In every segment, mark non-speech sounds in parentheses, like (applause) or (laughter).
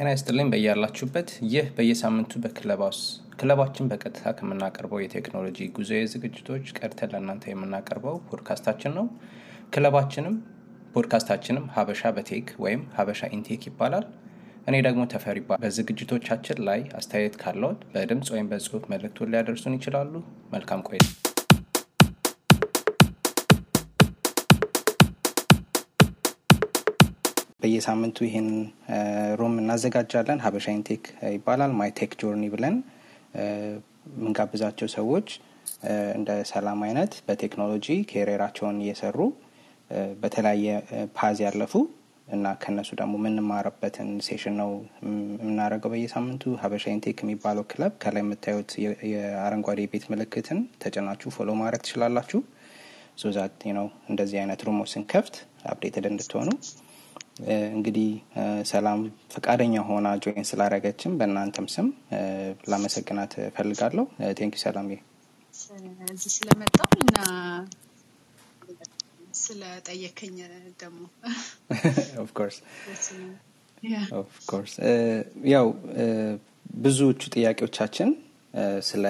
ጤና ይስጥልኝ በያላችሁበት። ይህ በየሳምንቱ በ Clubhouse ክለባችን በቀጥታ ከምናቀርበው የቴክኖሎጂ ጉዞ ዝግጅቶች ቀድተን ለእናንተ የምናቀርበው ፖድካስታችን ነው። ክለባችንም ፖድካስታችንም ሀበሻ በ tech ወይም ሀበሻ in tech ይባላል። እኔ ደግሞ ተፈሪ በዝግጅቶቻችን ላይ አስተያየት ካለዎት በድምፅ ወይም በጽሁፍ መልእክቱን ሊያደርሱን ይችላሉ። መልካም ቆይታ። በየሳምንቱ ይህን room እናዘጋጃለን። ሀበሻ in tech ይባላል። my tech journey ብለን የምንጋብዛቸው ሰዎች እንደ ሰላም አይነት በቴክኖሎጂ career ኣቸውን እየሰሩ በተለያየ path ያለፉ እና ከነሱ ደግሞ የምንማረበትን session ነው የምናደርገው በየሳምንቱ። ሀበሻ in tech የሚባለው ክለብ ከላይ የምታዩት የአረንጓዴ ቤት ምልክትን ተጭናችሁ follow ማድረግ ትችላላችሁ። so that ነው እንደዚህ አይነት room ኦች ስንከፍት updated እንድትሆኑ እንግዲህ ሰላም ፈቃደኛ ሆና join ስላረገችም በእናንተም ስም ላመሰግናት ፈልጋለሁ። thank you ሰላም እዚህ ስለመጣው እና ስለጠየከኝ ደግሞ (laughs) of course of course ያው ብዙዎቹ ጥያቄዎቻችን ስለ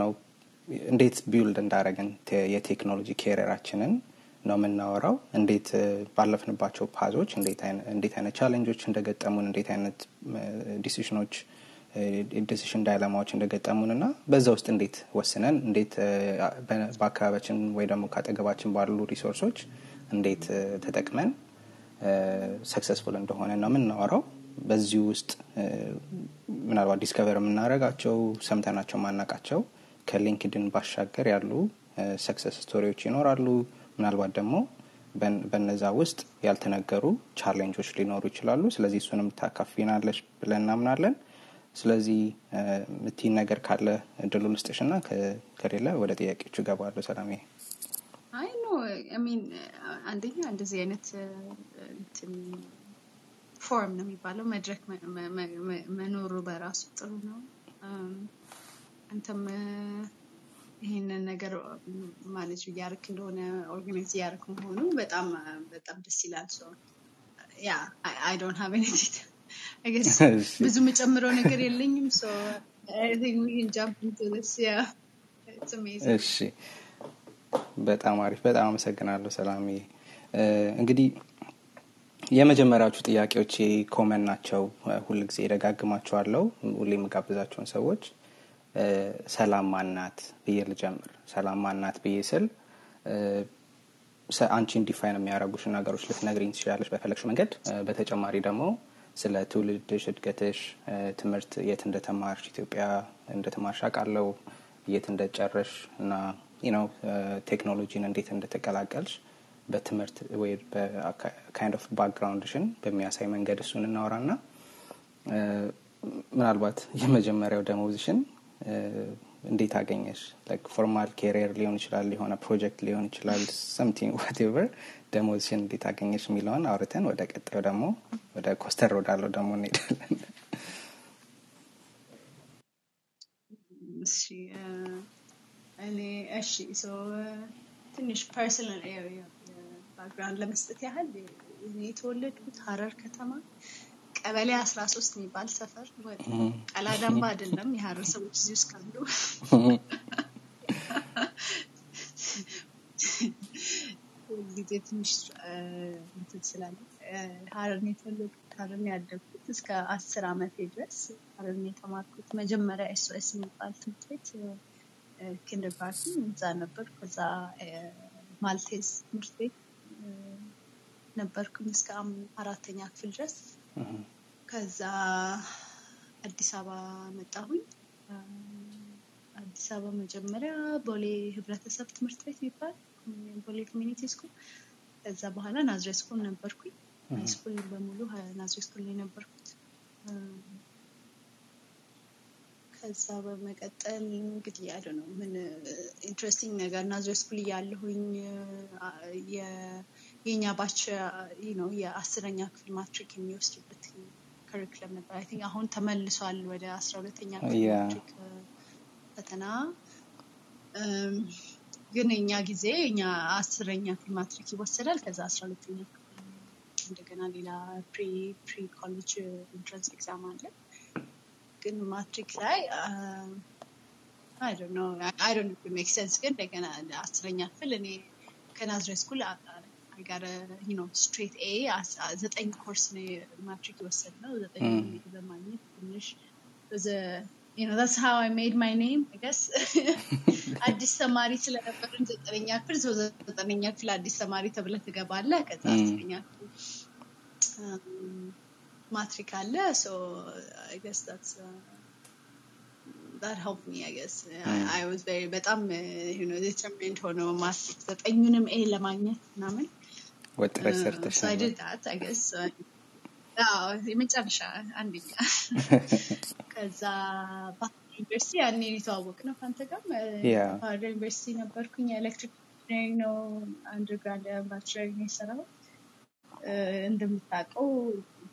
ነው እንዴት build እንዳረግን የቴክኖሎጂ career ኣችንን ነው የምናወራው። እንዴት ባለፍንባቸው path ኦች እንዴት አይነት challenge ኦች እንደገጠሙን፣ እንዴት አይነት decision ኦች decision dilemma ዎች እንደገጠሙን እና በዛ ውስጥ እንዴት ወስነን እንዴት በአካባቢያችን ወይ ደግሞ ከአጠገባችን ባሉ resource ኦች እንዴት ተጠቅመን successful እንደሆነ ነው የምናወራው። በዚህ ውስጥ ምናልባት discover የምናደርጋቸው ሰምተናቸው ማናቃቸው ከ LinkedIn ባሻገር ያሉ success story ዎች ይኖራሉ። ምናልባት ደግሞ በነዛ ውስጥ ያልተነገሩ challenge ኦች ሊኖሩ ይችላሉ። ስለዚህ እሱንም ታካፍለናለች ብለን እናምናለን። ስለዚህ ምትይው ነገር ካለ እድሉ ልስጥሽ ና ከሌለ ወደ ጥያቄዎቹ እገባለሁ። ሰላሜ አይ no I mean አንደኛ እንደዚህ አይነት ፎርም ነው የሚባለው መድረክ መኖሩ በራሱ ጥሩ ነው። አንተም ይህንን ነገር manage እያረክ እንደሆነ organize እያረክ መሆኑ በጣም በጣም ደስ ይላል። yeah I don't have anything ብዙ የምጨምረው ነገር የለኝም።. እሺ በጣም አሪፍ በጣም አመሰግናለሁ ሰላሜ። እንግዲህ የመጀመሪያዎቹ ጥያቄዎች common ናቸው። ሁልጊዜ ደጋግማቸዋለሁ ሁሌ የምጋብዛቸውን ሰዎች ሰላም ማናት ብዬ ልጀምር። ሰላም ማናት ብዬ ስል አንቺን define የሚያደርጉሽን ነገሮች ልትነግሪኝ ትችላለች በፈለግሽ መንገድ። በተጨማሪ ደግሞ ስለ ትውልድሽ፣ እድገትሽ፣ ትምህርት የት እንደተማርሽ ኢትዮጵያ እንደተማርሽ አውቃለሁ፣ የት እንደጨረሽ እና ነው ቴክኖሎጂን እንዴት እንደተቀላቀልሽ በትምህርት ወይ kind of background ሽን በሚያሳይ መንገድ እሱን እናወራ ና ምናልባት የመጀመሪያው ደሞዝሽን እንዴት አገኘሽ? formal career ሊሆን ይችላል፣ የሆነ ፕሮጀክት ሊሆን ይችላል፣ something whatever ደሞዝሽን እንዴት አገኘሽ የሚለውን አውርተን ወደ ቀጣዩ ደግሞ ወደ ኮስተር ወዳለው ደግሞ እንሄዳለን። እኔ እሺ ትንሽ personal background ለመስጠት ያህል እኔ የተወለድኩት ሀረር ከተማ ቀበሌ አስራ ሶስት የሚባል ሰፈር ቀላዳምባ አይደለም። የሀረር ሰዎች እዚህ ውስጥ ካሉ ጊዜ ትንሽ እንትን ስላለ ሀረርን የተወለድኩት ሀረርን ያደግኩት እስከ አስር አመቴ ድረስ ሀረርን የተማርኩት መጀመሪያ SOS የሚባል ትምህርት ቤት kindergarten እዛ ነበር። ከዛ ማልቴዝ ትምህርት ቤት ነበርኩኝ እስከ አራተኛ ክፍል ድረስ። ከዛ አዲስ አበባ መጣሁኝ። አዲስ አበባ መጀመሪያ ቦሌ ህብረተሰብ ትምህርት ቤት የሚባል ቦሌ Community School፣ ከዛ በኋላ ናዝሬት School ነበርኩኝ። school በሙሉ ናዝሬት School ላይ ነበርኩት። ከዛ በመቀጠል እንግዲህ ያለ ነው ምን interesting ነገር ናዝሬት School እያለሁኝ የኛ batch ነው የአስረኛ ክፍል ማትሪክ የሚወስድበት curriculum ነበር። I think አሁን ተመልሷል ወደ አስራ ሁለተኛ ማትሪክ ፈተና። ግን እኛ ጊዜ እኛ አስረኛ ክፍል ማትሪክ ይወሰዳል። ከዛ አስራ ሁለተኛ እንደገና ሌላ pre pre college entrance exam አለ። ግን ማትሪክ ላይ I don't know I don't know make sense ግን እንደገና አስረኛ ክፍል እኔ ከናዝሬት School ጋር no straight A ዘጠኝ ኮርስ ነው ማትሪክ የወሰድነው። ዘጠኝ በማግኘት ትንሽ you know that's how I made my name I guess. (laughs) አዲስ ተማሪ ስለነበርን ዘጠነኛ ክፍል ሰው ዘጠነኛ ክፍል አዲስ ተማሪ ተብለህ ትገባለህ። ከዛ አስረኛ ክፍል ማትሪክ አለ። I guess that's uh, that helped me I guess. I, I was very በጣም ማትሪክ ዘጠኙንም ኤ ለማግኘት ምናምን ወጥረሽ ሰርተሽ uh, የመጨረሻ አንደኛ (laughs) ከዛ ባህር ዩኒቨርሲቲ ያኔ የተዋወቅ ነው ከአንተ ጋር ባህር ዩኒቨርሲቲ ነበርኩኝ። engineering ነው undergrad bachelor ነው የሰራሁት እንደምታውቀው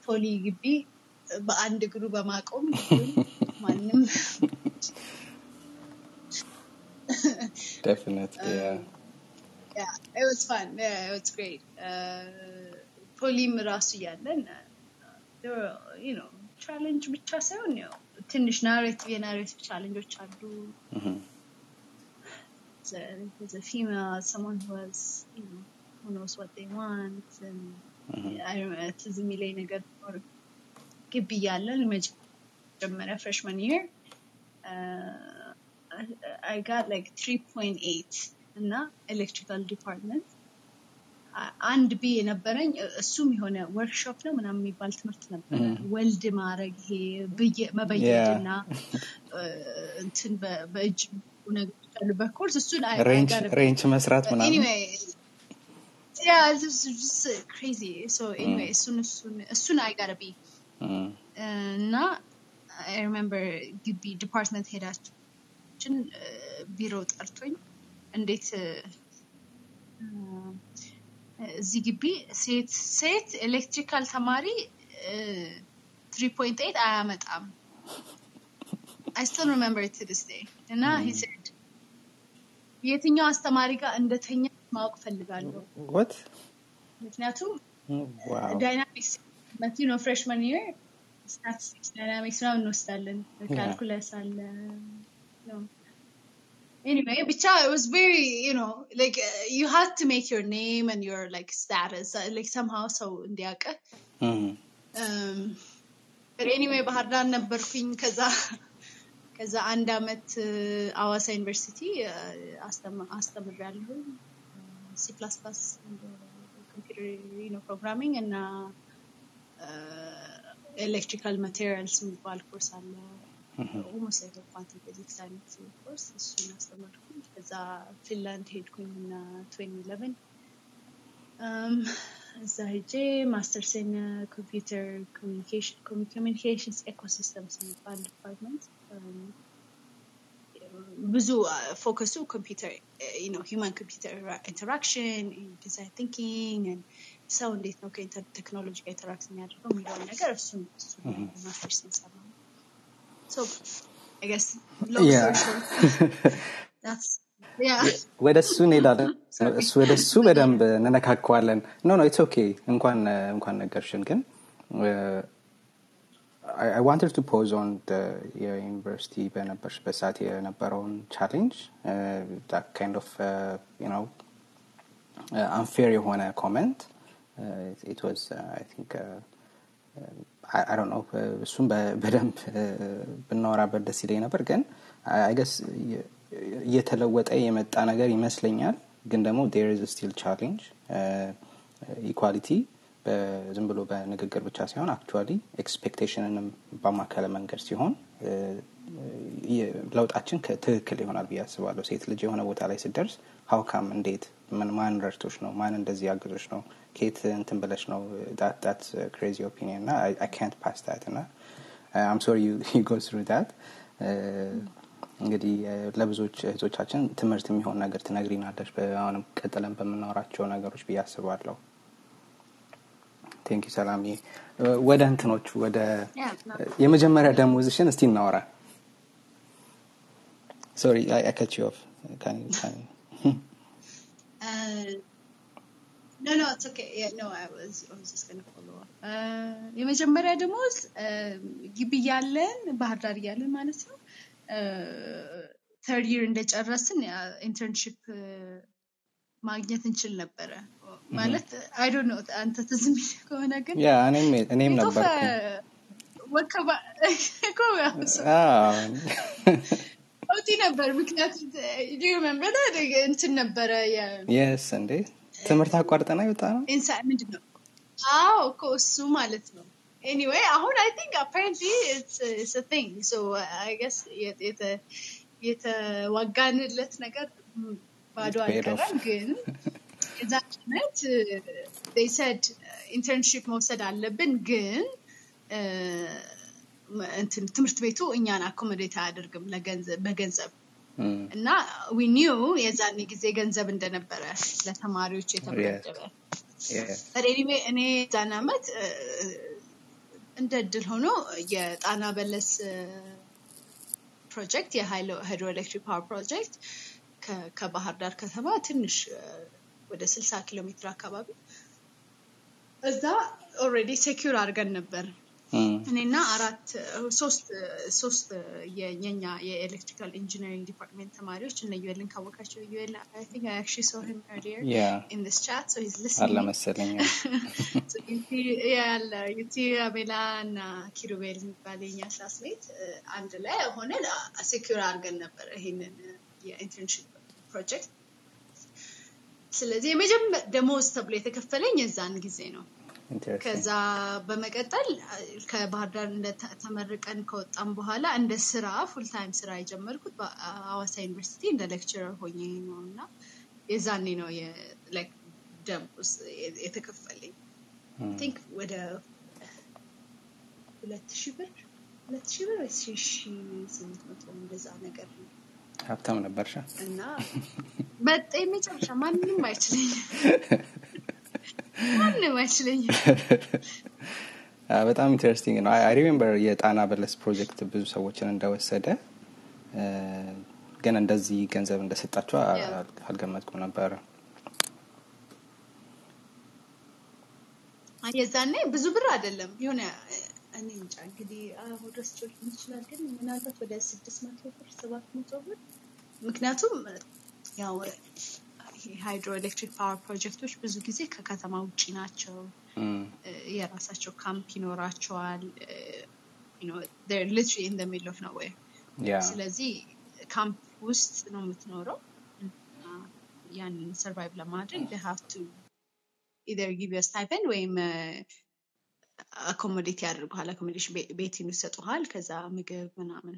ፖሊ ግቢ በአንድ እግሩ በማቆም ማንም (laughs) Definitely, yeah. Um, yeah, it was fun. Yeah, it was great. ፖሊም ራሱ እያለን you know ቻሌንጅ ብቻ ሳይሆን ያው ትንሽ ናሬቲቭ የናሬቲቭ ቻሌንጆች አሉ as a female someone who has you know who knows what they want and I remember ትዝ የሚለኝ ነገር ግቢ እያለን መጀመሪያ freshman year uh, I got like 3.8 እና electrical department አንድ B የነበረኝ እሱም የሆነ ወርክሾፕ ነው ምናምን የሚባል ትምህርት ነበረ weld ማድረግ ይሄ መበየድ እና (laughs) እንትን በእጅ ነገሮች አሉ በኮርስ እሱን wrench መስራት ምናምን እሱን be. እና remember ግቢ department head ኣችን ቢሮ ጠርቶኝ እንዴት እዚህ ግቢ ሴት ሴት ኤሌክትሪካል ተማሪ ትሪ ፖይንት ኤይት አያመጣም አይ ስቲል ሪሜምበር ቱ ዲስ ዴይ እና ሂ ሴድ የትኛው አስተማሪ ጋር እንደተኛ ማወቅ ፈልጋለሁ ወት ምክንያቱም ዳይናሚክስ መቲ ነው ፍሬሽመን ይር ስታቲስቲክስ ዳይናሚክስ ምናምን እንወስዳለን ካልኩለስ አለ anyway bicha it was very you know like uh, you had to make your name and your like status uh, like somehow so እንዲያውቅ um but anyway ባህር ዳር ነበርኩኝ ከዛ ከዛ አንድ አመት አዋሳ ዩኒቨርሲቲ አስተምሬያለሁ ሲ ፕላስ ፕላስ ኮምፒውተር ነው ፕሮግራሚንግ እና ኤሌክትሪካል ማቴሪያልስ የሚባል ኮርስ አለ ኦልሞስት like a quantum physics አይነት ኮርስ እሱን አስተማርኩኝ ከዛ ፊንላንድ ሄድኩኝ እና 2011 እዛ ሄጄ ማስተርሴን ኮምፒውተር ኮሚኒኬሽንስ ኤኮሲስተምስ የሚባል ዲፓርትመንት ብዙ ፎከሱ ኮምፒውተር ሂማን ኮምፒውተር ኢንተራክሽን ዲዛይን ቲንኪንግ ሰው እንዴት ነው ከቴክኖሎጂ ጋር ኢንተራክት የሚያደርገው የሚለውን ነገር እሱን ማስተርሴን ሰራ So, I guess long Yeah. story short, that's yeah. ወደ እሱ እንሄዳለን እሱ ወደ እሱ በደንብ እንነካከዋለን ኖ ኖ ኢትስ ኦኬ እንኳን እንኳን ነገርሽን ግን I wanted to pose on the የዩኒቨርሲቲ በነበርሽበት ሰዓት የነበረውን ቻሌንጅ that kind of uh, you know uh, unfair የሆነ ኮመንት it was uh, I uh, don't know እሱም በደንብ ብናወራበት ደስ ይለኝ ነበር። ግን I guess እየተለወጠ የመጣ ነገር ይመስለኛል። ግን ደግሞ there is still challenge equality ዝም ብሎ በንግግር ብቻ ሳይሆን actually expectation ንም በማከለ መንገድ ሲሆን ለውጣችን ትክክል ይሆናል ብዬ አስባለሁ። ሴት ልጅ የሆነ ቦታ ላይ ስደርስ how come እንዴት ማን ረድቶች ነው? ማን እንደዚህ ያግዞች ነው? ኬት እንትን ብለሽ ነው? that crazy opinion እና አይ ካንት ፓስ ዳት እና I'm sorry you go through that እንግዲህ ለብዙዎች እህቶቻችን ትምህርት የሚሆን ነገር ትነግሪናለች አሁንም ቀጥለን በምናወራቸው ነገሮች ብዬ አስባለሁ። thank ሰላም ወደ እንትኖቹ ወደ የመጀመሪያ ደሞዝሽን እስቲ እናወራ። sorry I cut off gonna follow up. የመጀመሪያ ደሞዝ ግቢ እያለን ባህር ዳር እያለን ማለት ነው። ተርድ ይር እንደጨረስን ኢንተርንሽፕ ማግኘት እንችል ነበረ። ማለት አይ ዶንት ኖ አንተ ትዝ የሚል ከሆነ ግን እኔም እኔም (laughs) (laughs) ጦፈ ነበርኩኝ ወከባ እኮ ያው ሰው አዎ አውጪ ነበር። ምክንያቱም ዱ ሪመምበር እንትን ነበረ የስ እንዴ ትምህርት አቋርጠና ይወጣ ነው ኢንሳ ምንድን ነው? አዎ እኮ እሱ ማለት ነው። ኤኒዌይ አሁን አይ ቲንክ አፓረንትሊ ኢትስ አ ቲንግ ሶ አይ ገስ የተዋጋንለት ነገር ም፣ ባዶ It paid off. አልቀረም። ግን የዛ ዓመት they said ኢንተርንሺፕ መውሰድ አለብን ግን እ፣ እንትን ትምህርት ቤቱ እኛን accommodate አያደርግም በገንዘብ እና we knew የዛኔ ጊዜ ገንዘብ እንደነበረ ለተማሪዎች የተመደበ. ሬዲሜ እኔ ዛን አመት እንደ እድል ሆኖ የጣና በለስ ፕሮጀክት የ hydroelectric power project ከባህር ዳር ከተማ ትንሽ ወደ 60 ኪሎ ሜትር አካባቢ እዛ already secure አድርገን ነበር። እኔና አራት ሶስት ሶስት የኛ የ electrical engineering department ተማሪዎች እነ ዩኤልን ካወቃቸው ዩኤል I think I actually saw him earlier yeah. in this chat so he's አለ listening መሰለኝ ያለ (laughs) ዩቲ አቤላ እና ኪሩቤል የሚባል የኛ classmate አንድ ላይ ሆነን secure አድርገን ነበር ይሄንን የ internship ፕሮጀክት። ስለዚህ የመጀመሪያ ደሞዝ ተብሎ የተከፈለኝ የዛን ጊዜ ነው። ከዛ በመቀጠል ከባህር ዳር ተመርቀን ከወጣም በኋላ እንደ ስራ full time ስራ የጀመርኩት በአዋሳ ዩኒቨርሲቲ እንደ lecturer ሆኜ ነው እና የዛኔ ነው ደሞዝ የተከፈለኝ። think ወደ ሁለት ሺህ ብር ሁለት ሺህ ብር ወይ ሺህ ስምንት መቶ እንደዛ ነገር ነው። ሀብታም ነበርሻ እና በጣም የመጨረሻ ማንም አይችለኝም (laughs) ማንም አይችለኝም። (laughs) በጣም interesting ነው። I remember የጣና በለስ ፕሮጀክት ብዙ ሰዎችን እንደወሰደ ግን እንደዚህ ገንዘብ እንደሰጣቸው አ- Yeah. አል- አልገመትኩም ነበረ የዛኔ ብዙ ብር አይደለም። የሆነ እኔ እንጃ እንግዲህ ወደ ስቶች ይችላል ግን ምናልባት ወደ ስድስት መቶ ብር ሰባት መቶ ብር ምክንያቱም ያው hydroelectric power ፕሮጀክቶች ብዙ ጊዜ ከከተማ ውጭ ናቸው። የራሳቸው ካምፕ ይኖራቸዋል። literally in middle of yeah ስለዚህ ካምፕ ውስጥ ነው የምትኖረው ያንን survive ለማድረግ give you a stipend ወይም accommodate ያደርጉሃል። accommodation ቤትን ይሰጡሃል። ከዛ ምግብ ምናምን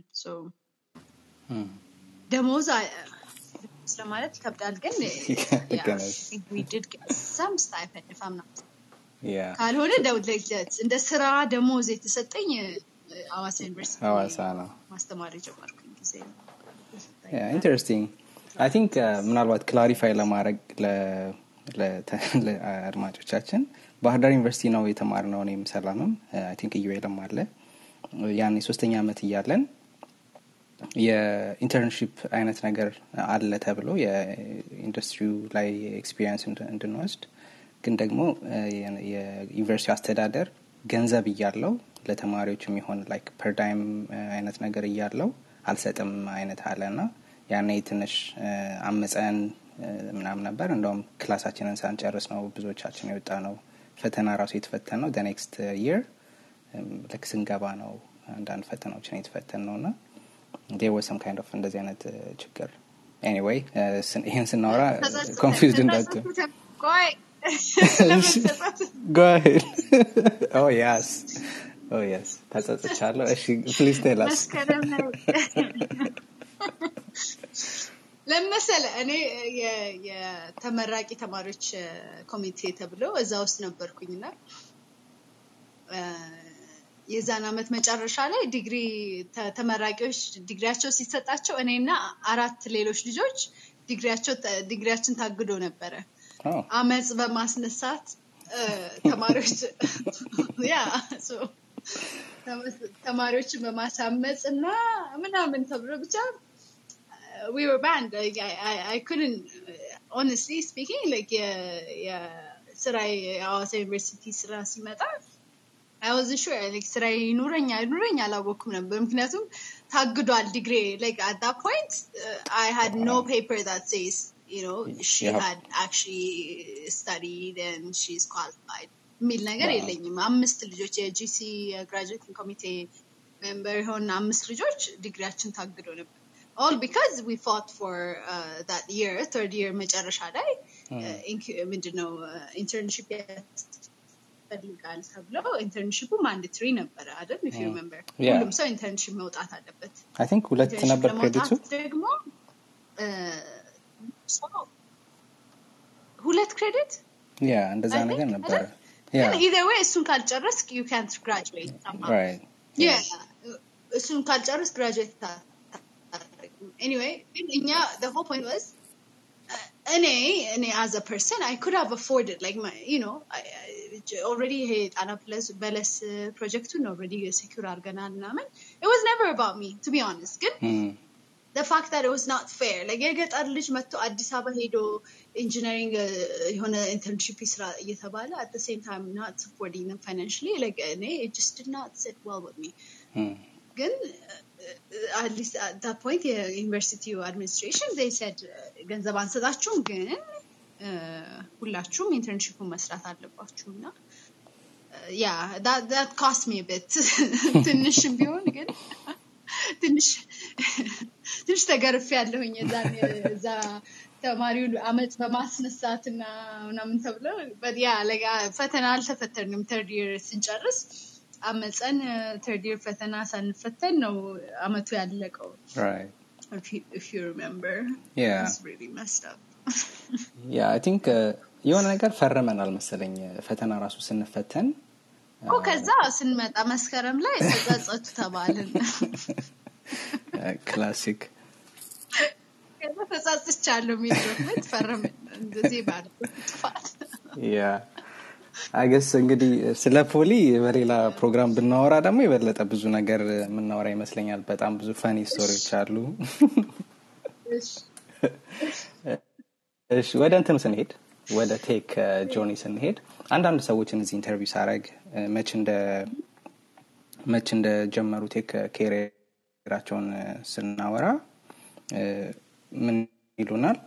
ደሞዝ ስለማለት ይከብዳል። ግን (laughs) ካልሆነ ደው- like እንደ ስራ ደሞዝ የተሰጠኝ እ፣ ሐዋሳ ዩኒቨርሲቲ ሐዋሳ ነው። ማስተማር የጀመርኩኝ ጊዜ ነው። interesting I think ምናልባት clarify ለማድረግ ለአድማጮቻችን ባህር ዳር ዩኒቨርሲቲ ነው የተማርነው እኔም ሰላምም I think ኢዩኤልም አለ። ያኔ ሶስተኛ ዓመት እያለን የ internship አይነት ነገር አለ ተብሎ የኢንዱስትሪው ላይ experience እንድንወስድ ግን ደግሞ የዩኒቨርሲቲ አስተዳደር ገንዘብ እያለው ለተማሪዎች የሚሆን like per diem አይነት ነገር እያለው አልሰጥም አይነት አለ ና ያኔ ትንሽ አመፀን ምናምን ነበር። እንደውም class አችንን ሳንጨርስ ነው ብዙዎቻችን የወጣነው ፈተና ራሱ የተፈተንነው next year ልክ ስንገባ ነው አንዳንድ ፈተናዎችን የተፈተንነው እና was some kind of እንደዚህ አይነት እ፣ ችግር anyway ይህን ስናወራ confused (laughs) (laughs) (laughs) yes. Oh yes. ተጸጽቻለሁ። እሺ please ላይ ለመሰለ እኔ የተመራቂ ተማሪዎች እ፣ ኮሚቴ ተብሎ እዛ ውስጥ ነበርኩኝና የዛን አመት መጨረሻ ላይ ዲግሪ ተመራቂዎች ዲግሪያቸው ሲሰጣቸው እኔና አራት ሌሎች ልጆች ዲግሪያችን ታግዶ ነበረ። አመፅ በማስነሳት ተማሪዎች (laughs) ያ ተማሪዎችን በማሳመፅ እና ምናምን ተብሎ ብቻ we were banned. Like, I, I, I couldn't, honestly speaking, like, yeah, yeah, ስራ የሐዋሳ ዩኒቨርሲቲ ስራ ሲመጣ አይ ዋዝ ሹር ላይክ ስራ ይኑረኝ አይኑረኝ አላወኩም ነበር ምክንያቱም ታግዷል ዲግሪ ላይክ አት ዳት ፖይንት አይ ሃድ ኖ ፔፐር ዛት ሴይስ you know she Yeah. had actually studied and she's qualified የሚል ነገር Wow. የለኝም አምስት ልጆች የጂሲ ግራጁዌቲንግ ኮሚቴ ሜምበር የሆን አምስት ልጆች ዲግሪያችን ታግዶ ነበር all because we fought for uh, that year third year መጨረሻ ላይ uh, incu- ምንድነው ኢንተርንሽፕ ያስፈልጋል ተብለው internship ኡ mandatory ነበረ አይደል? Remember. Yeah. ሁሉም ሰው internship መውጣት አለበት። I think ሁለት ነበር credit ኡ ደግሞ ሁለት credit yeah እንደዛ ነገር ነበረ. way እሱን ካልጨረስክ somehow. right Yeah. እሱን ካልጨረስ graduate ኤኒዌይ ግን እኛ point was uh, እኔ እኔ as a person I could have afforded like my you know I, I, already ይሄ ጣና ፕለስ በለስ ፕሮጀክቱን already secure አድርገናል ምናምን it was never about me to be honest ግን the fact that it was not fair like የገጠር ልጅ መጥቶ አዲስ አበባ ሄዶ ኢንጂነሪንግ የሆነ ኢንተርንሽፕ ስራ እየተባለ at the same time not supporting them financially like እኔ it just did not sit well with me ግን At least at that የዩኒቨርሲቲው administration they said ገንዘብ አንሰጣችሁም ግን ሁላችሁም internship ኡን መስራት አለባችሁ እና yeah that cost me a bit. (laughs) ትንሽም ቢሆን ግን ትንሽ ትንሽ ተገርፌ ያለሁኝ እዛ ተማሪውን አመት በማስነሳት እና ምናምን ተብለው yeah ፈተና አልተፈተንም third ስንጨርስ አመፀን third year ፈተና ሳንፈተን ነው አመቱ ያለቀው. yeah I think የሆነ ነገር ፈርመናል መሰለኝ ፈተና ራሱ ስንፈተን. እኮ ከዛ ስንመጣ መስከረም ላይ ተጸጸቱ ተባልን። (laughs) classic ከዛ ተጸጽቻለሁ ፈረምን። እንደዚህ ባለ ጥፋት I guess እንግዲህ ስለ ፖሊ በሌላ ፕሮግራም ብናወራ ደግሞ የበለጠ ብዙ ነገር የምናወራ ይመስለኛል። በጣም ብዙ funny story ዎች አሉ። እሺ ወደ እንትኑ ስንሄድ ወደ tech journey ስንሄድ አንዳንድ ሰዎችን እዚህ interview ሳረግ መች እንደ መች እንደጀመሩ tech career አቸውን ስናወራ እ፣ ምን ይሉናል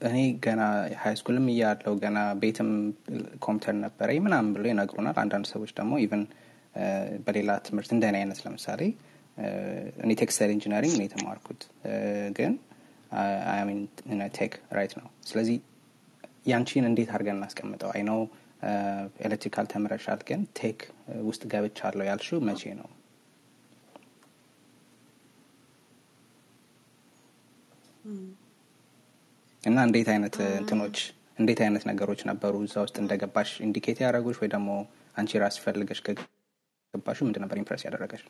እኔ ገና high school ም እያለው ገና ቤትም ኮምፒውተር ነበረኝ ምናምን ብሎ ይነግሩናል። አንዳንድ ሰዎች ደግሞ even በሌላ ትምህርት እንደኔ አይነት ለምሳሌ እኔ textile engineering ነው የተማርኩት። ግን I'm in tech right ነው ስለዚህ ያንቺን እንዴት አድርገን እናስቀምጠው? I know electrical ተምረሻል ግን tech ውስጥ ገብቻለሁ ያልሽው መቼ ነው እና እንዴት አይነት እንትኖች እንዴት አይነት ነገሮች ነበሩ? እዛ ውስጥ እንደገባሽ indicate ያደረጉሽ ወይ ደግሞ አንቺ ራስ ፈልገሽ ከገባሽ ምንድን ነበር impress ያደረገሽ?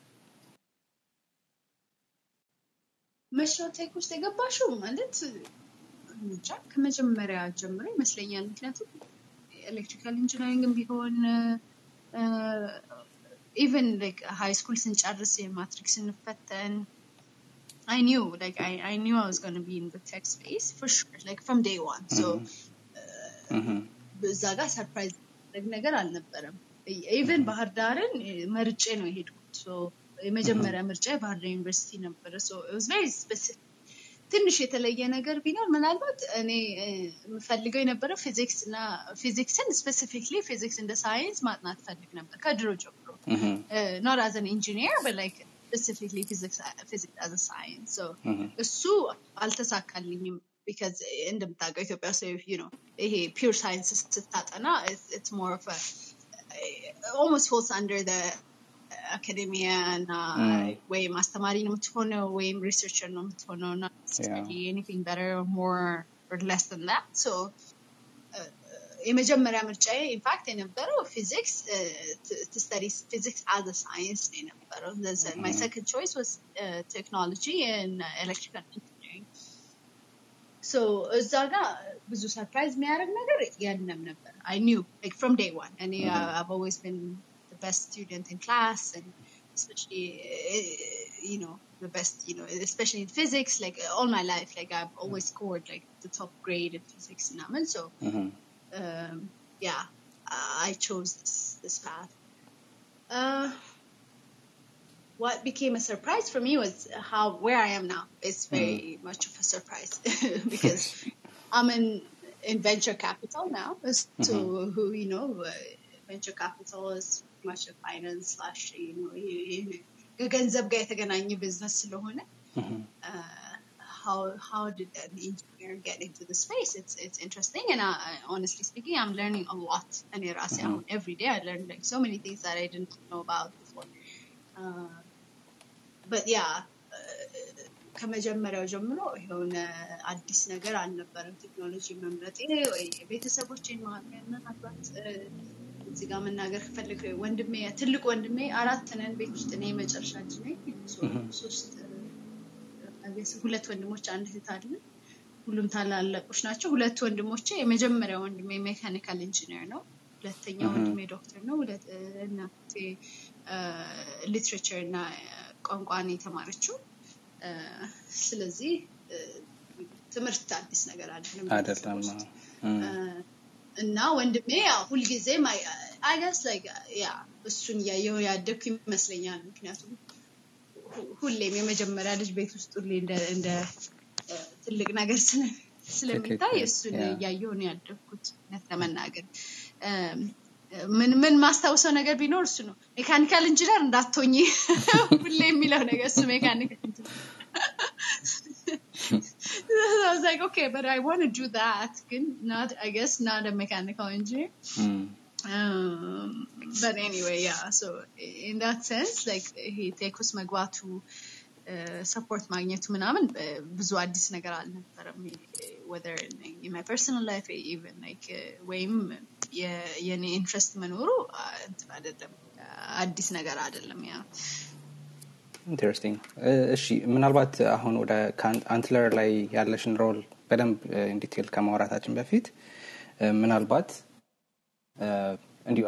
tech ውስጥ የገባሽው ማለት እንጃ ከመጀመሪያ ጀምሮ ይመስለኛል። ምክንያቱም electrical engineering ም ቢሆን even high school ስንጨርስ የማትሪክ ስንፈተን I knew, like I, I knew I was going to be in the tech space for sure, like from day one. So እዛ ጋር surprise ማድረግ ነገር አልነበረም። even ባህር ዳርን መርጬ ነው የሄድኩት። የመጀመሪያ ምርጫ የባህር ዳር ዩኒቨርሲቲ ነበረ።. ትንሽ የተለየ ነገር ቢኖር ምናልባት እኔ እ፣ የምፈልገው የነበረው ፊዚክስ እና ፊዚክስን specifically ፊዚክስ እንደ ሳይንስ ማጥናት ፈልግ ነበር ከድሮ ጀምሮ not as an engineer specifically physics physics as a science so እሱ አልተሳካልኝም ቢካዝ እንደምታውቀው ኢትዮጵያ ውስጥ you know ይሄ ፒውር ሳይንስ ስታጠና it's more of a almost falls under the አካዴሚያ እና ወይም አስተማሪ ነው የምትሆነው ወይም ሪሰርቸር ነው የምትሆነው እና ኤኒቲንግ better or more or less than that so የመጀመሪያ ምርጫዬ ኢንፋክት የነበረው ፊዚክስ ስተዲ ፊዚክስ አዝ ሳይንስ ነው የነበረው ማይ ሰከንድ ቾይስ ዋዝ ቴክኖሎጂ ኤሌክትሪካል ኢንጂኒሪንግ ሶ እዛ ጋር ብዙ ሰርፕራይዝ የሚያደርግ ነገር የለም ነበር አይ ኒው ላይክ ፍሮም ዴይ ዋን እኔ I've always been the best student in class and especially uh, you know the best, you know, especially in physics. Like all my life, like I've always scored like the top grade in physics and all. So, um, yeah, I chose this this path. Uh, what became a surprise for me was how where I am now. It's very much of a surprise (laughs) because (laughs) I'm in in venture capital now. So who you know, uh, venture capital is much of finance slash you know ከገንዘብ ጋር የተገናኘ ቢዝነስ ስለሆነ how how did an engineer get into the space? It's it's interesting, and I, honestly speaking, I'm learning a lot. And mm-hmm. every day I learn like so many things that I didn't know about before. Uh, but yeah, ከመጀመሪያው ጀምሮ የሆነ አዲስ ነገር አልነበረም። ቴክኖሎጂ መምረጤ ወይ ቤተሰቦቼን ምናልባት እዚህ ጋር መናገር ከፈለግ ወንድሜ ትልቅ ወንድሜ አራት ነን ቤት ውስጥ እኔ የመጨረሻ ልጅ ነኝ። ሶስት ሁለት ወንድሞች አንድ እህት አለን። ሁሉም ታላላቆች ናቸው። ሁለት ወንድሞቼ የመጀመሪያ ወንድሜ mechanical engineer ነው። ሁለተኛ ወንድሜ ዶክተር ነው። እናቴ literature እና ቋንቋን የተማረችው። ስለዚህ ትምህርት አዲስ ነገር አይደለም አይደለም። እና ወንድሜ ሁልጊዜም I guess like yeah እሱን እያየሁ ያደግኩ ይመስለኛል። ምክንያቱም ሁሌም የመጀመሪያ ልጅ ቤት ውስጥ ሁሌ እንደ ትልቅ ነገር ስለሚታይ እሱን እያየሁ ነው ያደግኩት። ለመናገር ምን ምን ማስታውሰው ነገር ቢኖር እሱ ነው። mechanical engineer እንዳትሆኝ (laughs) ሁሌ የሚለው ነገር እሱ ሜካኒካል ኢንጂነር (laughs) I was like, okay, but I want to do that. Not, I guess, not a mechanical engineer. Mm. Um, but anyway, yeah. So in that sense, like he ቴክስ መግባቱ ሰፖርት ማግኘቱ ምናምን ብዙ አዲስ ነገር አልነበረም። ወደር life even like ወይም የኔ ኢንትረስት መኖሩ እንትን አይደለም አዲስ ነገር አይደለም ያ እሺ ምናልባት አሁን ወደ አንትለር ላይ ያለሽን ሮል በደንብ ኢንዲቴል ከማውራታችን በፊት ምናልባት እንዲሁ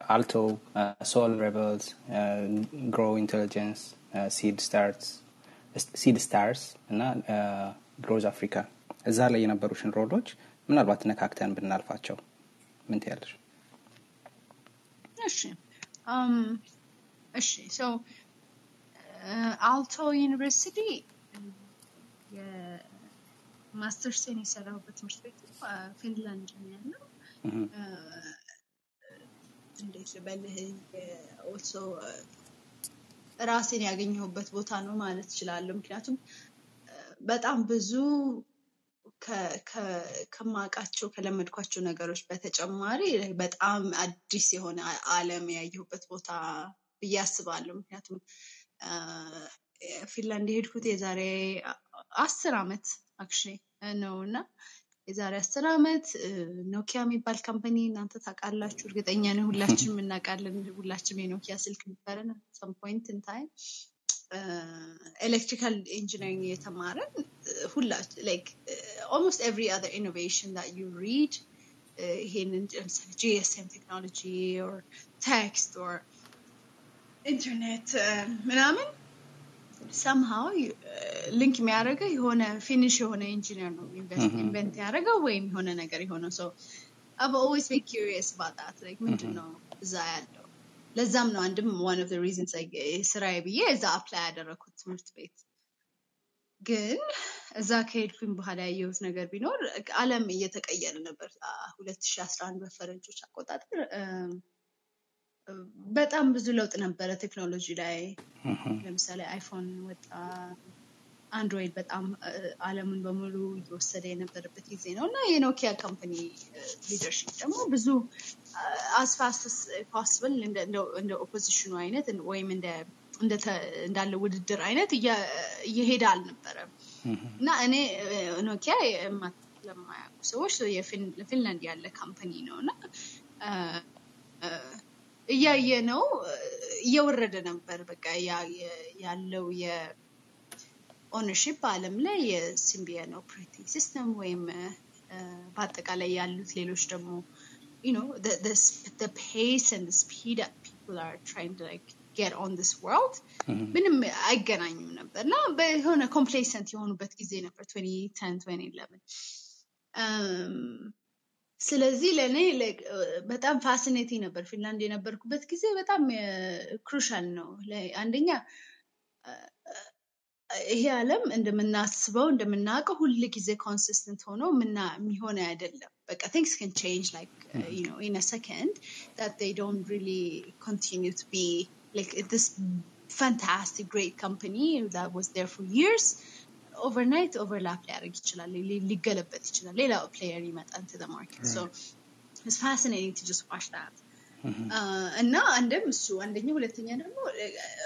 አልቶ ሶል ሬበልስ ግሮ ኢንቴሊጀንስ ሲድ ስታርስ ሲድ ስታርስ እና ግሮዝ አፍሪካ እዛ ላይ የነበሩሽን ሮሎች ምናልባት ነካክተን ብናልፋቸው ምን ትያለሽ እሺ እሺ ሶ አልቶ ዩኒቨርሲቲ የማስተርሴን የሰራሁበት ትምህርት ቤት ፊንላንድ ነው ያለው። እንዴት ልበልህ also ራሴን ያገኘሁበት ቦታ ነው ማለት እችላለሁ። ምክንያቱም በጣም ብዙ ከማውቃቸው ከለመድኳቸው ነገሮች በተጨማሪ በጣም አዲስ የሆነ አለም ያየሁበት ቦታ ብዬ አስባለሁ። ምክንያቱም ፊንላንድ የሄድኩት የዛሬ አስር አመት actually ነው እና የዛሬ አስር አመት ኖኪያ የሚባል company እናንተ ታውቃላችሁ፣ እርግጠኛ ነኝ ሁላችንም እናውቃለን። ሁላችንም የኖኪያ ስልክ ነበረን some point in electrical engineering የተማረን ሁላችን almost every other innovation that you read ይሄንን ለምሳሌ GSM ቴክኖሎጂ or text or ኢንተርኔት ምናምን somehow link የሚያደርገው የሆነ Finnish የሆነ ኢንጂነር ነው invent ያደረገው ወይም የሆነ ነገር የሆነው. so I've always been curious about that like ምንድን ነው እዛ ያለው? ለዛም ነው አንድም one of reasons ስራዬ ብዬ እዛ apply ያደረኩት ትምህርት ቤት። ግን እዛ ከሄድኩኝ በኋላ ያየሁት ነገር ቢኖር አለም እየተቀየረ ነበር። ሁለት ሺ አስራ አንድ በፈረንጆች አቆጣጠር በጣም ብዙ ለውጥ ነበረ ቴክኖሎጂ ላይ። ለምሳሌ iPhone ወጣ Android በጣም አለምን በሙሉ እየወሰደ የነበረበት ጊዜ ነው። እና የኖኪያ company leadership ደግሞ ብዙ as fast as possible እንደ opposition ኡ አይነት ወይም እንዳለ ውድድር አይነት እየሄደ አልነበረም። እና እኔ ኖኪያ ለማያውቁ ሰዎች ለፊንላንድ ያለ company ነው። እና እያየ ነው እየወረደ ነበር በቃ ያለው የኦነርሽፕ በአለም ላይ የሲምቢያን ኦፕሬቲንግ ሲስተም ወይም በአጠቃላይ ያሉት ሌሎች ደግሞ you know the the the pace and the speed that people are trying to like ጌት ኦን ዲስ ወርልድ ምንም አይገናኙም ነበር እና በሆነ ኮምፕሌሰንት የሆኑበት ጊዜ ነበር 2010 2011 ስለዚህ ለእኔ በጣም ፋሲኔቲንግ ነበር ፊንላንድ የነበርኩበት ጊዜ በጣም ክሩሻል ነው አንደኛ ይሄ ዓለም እንደምናስበው እንደምናውቀው ሁል ጊዜ ኮንሲስተንት ሆኖ የሚሆነ አይደለም በቃ ቲንግስ ካን ቼንጅ ላይክ you know in a second that they don't really continue to be like this fantastic great company that was there for years overnight overlap ሊያደርግ ይችላል ሊገለበጥ ይችላል። ሌላ player ይመጣ into the market so it's fascinating to just watch that. እና አንድም እሱ አንደኛ ሁለተኛ ደግሞ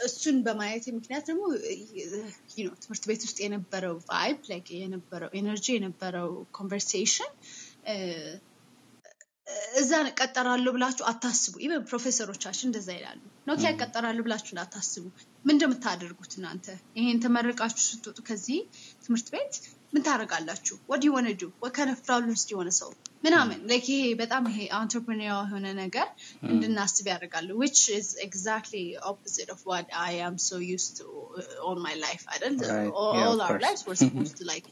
እሱን በማየት ምክንያት ደግሞ ትምህርት ቤት ውስጥ የነበረው vibe የነበረው energy የነበረው conversation እዛ እቀጠራለሁ ብላችሁ አታስቡ። even ፕሮፌሰሮቻችን እንደዛ ይላሉ። ኖኪያ እቀጠራለሁ ብላችሁ እንዳታስቡ ምን እንደምታደርጉት እናንተ ይሄን ተመረቃችሁ ስትወጡ ከዚህ ትምህርት ቤት ምን ታደርጋላችሁ ወድ የሆነ ዱ ወከነ problems የሆነ ሰው ምናምን like ይሄ በጣም ይሄ entrepreneur የሆነ ነገር እንድናስብ ያደርጋሉ which is exactly opposite of what I am so used to all my life አይደል lives we're supposed to like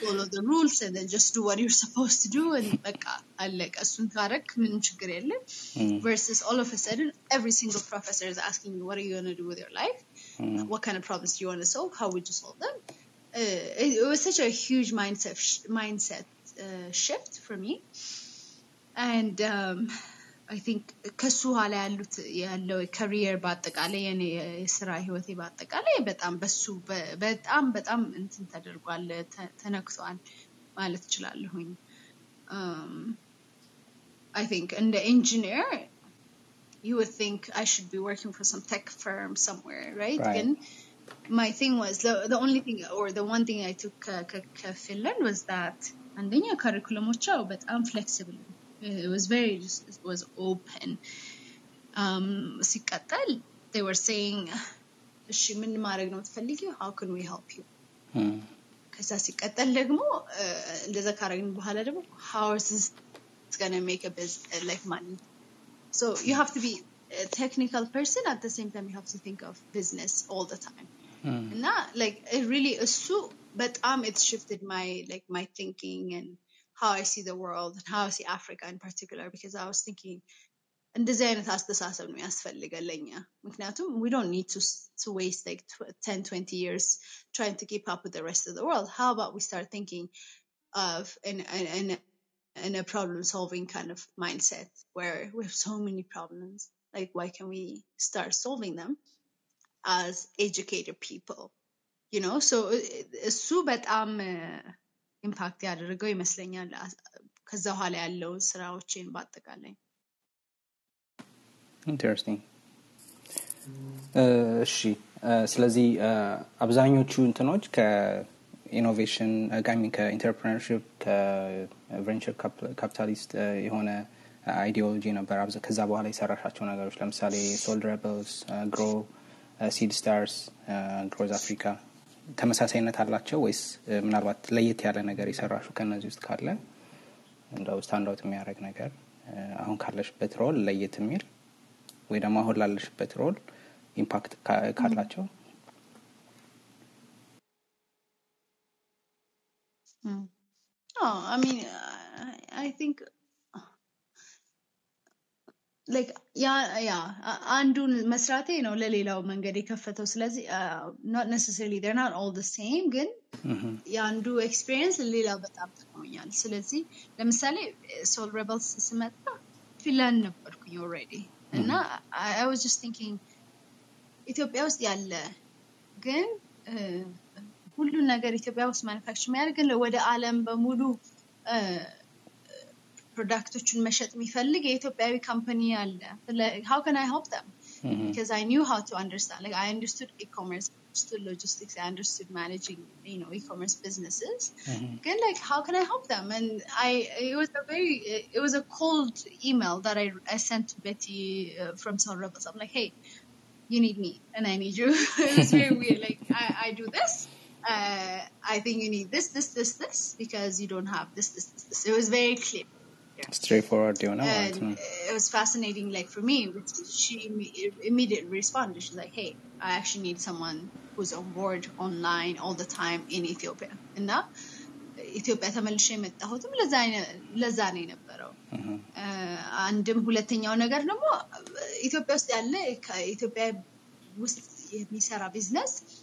follow the rules and then just do what you're supposed to do and በቃ አለቀ እሱን ካረግ ምንም ችግር የለም versus all of a sudden every single professor is asking you what are you going to do with your life what kind of problems do you want to solve how would you solve them uh, it, it was such a huge mindset sh- mindset uh, shift for me and um, I think ከሱ ኋላ ያሉት ያለው ከሪየር በአጠቃላይ የኔ የስራ ህይወቴ በአጠቃላይ በጣም በሱ በ- በጣም በጣም እንትን ተደርጓል ተ- ተነክቷል ማለት እችላለሁኝ um, I think እንደ ኢንጂኒር you would think I should be working for some tech firm somewhere, right? Right. And my thing was the the only thing or the one thing I took ከ- ከ- ከፊንላንድ was that አንደኛ ካሪኩለሞቻው በጣም flexible ነው። it was very just it was open um ሲቀጠል they were saying እሺ ምን ማድረግ ነው የምትፈልጊው how can we help you ከዛ ሲቀጠል ደግሞ uh, እንደዛ ካረግን በኋላ ደግሞ how is this gonna make a business like money so you have to be a technical person at the same time you have to think of business all the time እና like it really እሱ በጣም it shifted my like my thinking and how I see the world and how I see Africa in particular because I was thinking እንደዚህ አይነት አስተሳሰብ ነው ያስፈልገን ለኛ ምክንያቱም we don't need to s- to waste like tw- 10 20 years trying to keep up with the rest of the world how about we start thinking of in in, in in a problem solving kind of mindset where we have so many problems like why can we start solving them as educated people you know so እሱ በጣም ኢምፓክት ያደረገው ይመስለኛል አስ- ከዛ በኋላ ያለውን ስራዎችን በአጠቃላይ ኢንተረስቲንግ እሺ እ፣ ስለዚህ እ፣ አብዛኞቹ እንትኖች ከ innovation ጋሚ ከ entrepreneurship ከ venture ካፒታሊስት የሆነ ideology ነበር አብዛ- ከዛ በኋላ የሰራሻቸው ነገሮች ለምሳሌ Sole Rebels Gro Seedstars Growth Africa ተመሳሳይነት አላቸው ወይስ እ፣ ምናልባት ለየት ያለ ነገር የሰራሽው ከእነዚህ ውስጥ ካለ? እንደው stand out የሚያደርግ ነገር። እ፣ አሁን ካለሽበት role ለየት የሚል ወይ ደግሞ አሁን ላለሽበት role impact ካላቸው Mm. Oh, I mean, I, I think like ያ ያ አ- አንዱን መስራቴ ነው ለሌላው መንገድ የከፈተው ስለዚህ ኖት necessarily they're not all the same ግን የአንዱ ኤክስፒሪየንስ ሌላው በጣም ጠቅሞኛል ስለዚህ ለምሳሌ ሶል ሬበልስ ስመጣ ፊንላንድ ነበርኩኝ ኦልሬዲ እና I was just thinking ኢትዮጵያ ውስጥ ያለ ግን እ፣ ሁሉን ነገር ኢትዮጵያ ውስጥ ማኒፋክቸር የሚያደርግ ወደ ዓለም በሙሉ እ፣ ፕሮዳክቶቹን መሸጥ የሚፈልግ የኢትዮጵያዊ ካምፓኒ አለ how can I help them because I knew how to understand like I understood e-commerce I understood logistics I understood managing you know e-commerce businesses again like how can I help them and I it was a very it was a cold email that I, I sent to Betty uh, from Soul Rebels I'm like hey you need me and I need you. (laughs) it was very weird. Like I, I do this. Uh, I think you need this, this, this, this because you don't have this, this, this, this. It was very clear. there. ስትሬት የሆነ ማለት And ነው it was fascinating, like for me, she imme- immediately responded. She's like, "Hey, I actually need someone who's on board online all the time in Ethiopia." እና ኢትዮጵያ ተመልሼ የመጣሁትም ለዛ አይነ- ለዛ ነው የነበረው። እ፣ አንድም ሁለተኛው ነገር ደግሞ ኢትዮጵያ ውስጥ ያለ ከኢትዮጵያ ውስጥ የሚሰራ ቢዝነስ ለ-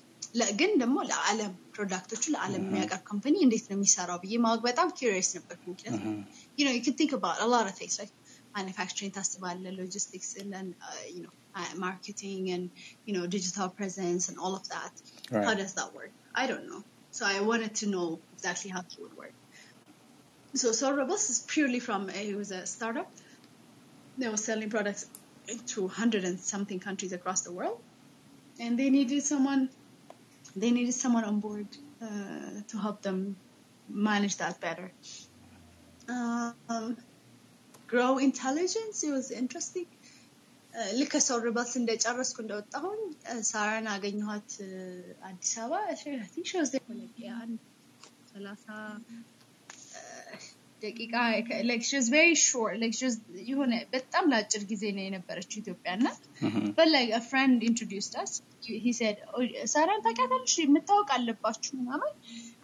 ግን ደግሞ ለዓለም ፕሮዳክቶቹ ለዓለም የሚያቀርብ ካምፓኒ እንዴት ነው የሚሰራው ብዬ ማወቅ በጣም ኪሪየስ ነበር። ምክንያቱም you know you can think about a lot of things like manufacturing ታስባለ logistics and then uh, you know uh, marketing and you know digital presence and all of that Right. how does that work i don't know so i wanted to know exactly how it would work so Soul Rebels is purely from a, it was a startup they were selling products to 100 and something countries across the world and they needed someone they needed someone on board uh, to help them manage that better um, grow intelligence it was interesting Uh, ልክ ከሶል ሪበልስ እንደጨረስኩ እንደወጣሁኝ uh, ሳራን አገኘኋት uh, አዲስ አበባ She- I think she was there for like የአንድ ሰላሳ uh, ደቂቃ like she was very short like she was የሆነ በጣም ለአጭር ጊዜ ነው የነበረችው ኢትዮጵያ እና but like a friend introduced us he he said oh, ሳራን ታውቂያታለሽ የምታወቅ አለባችሁ ምናምን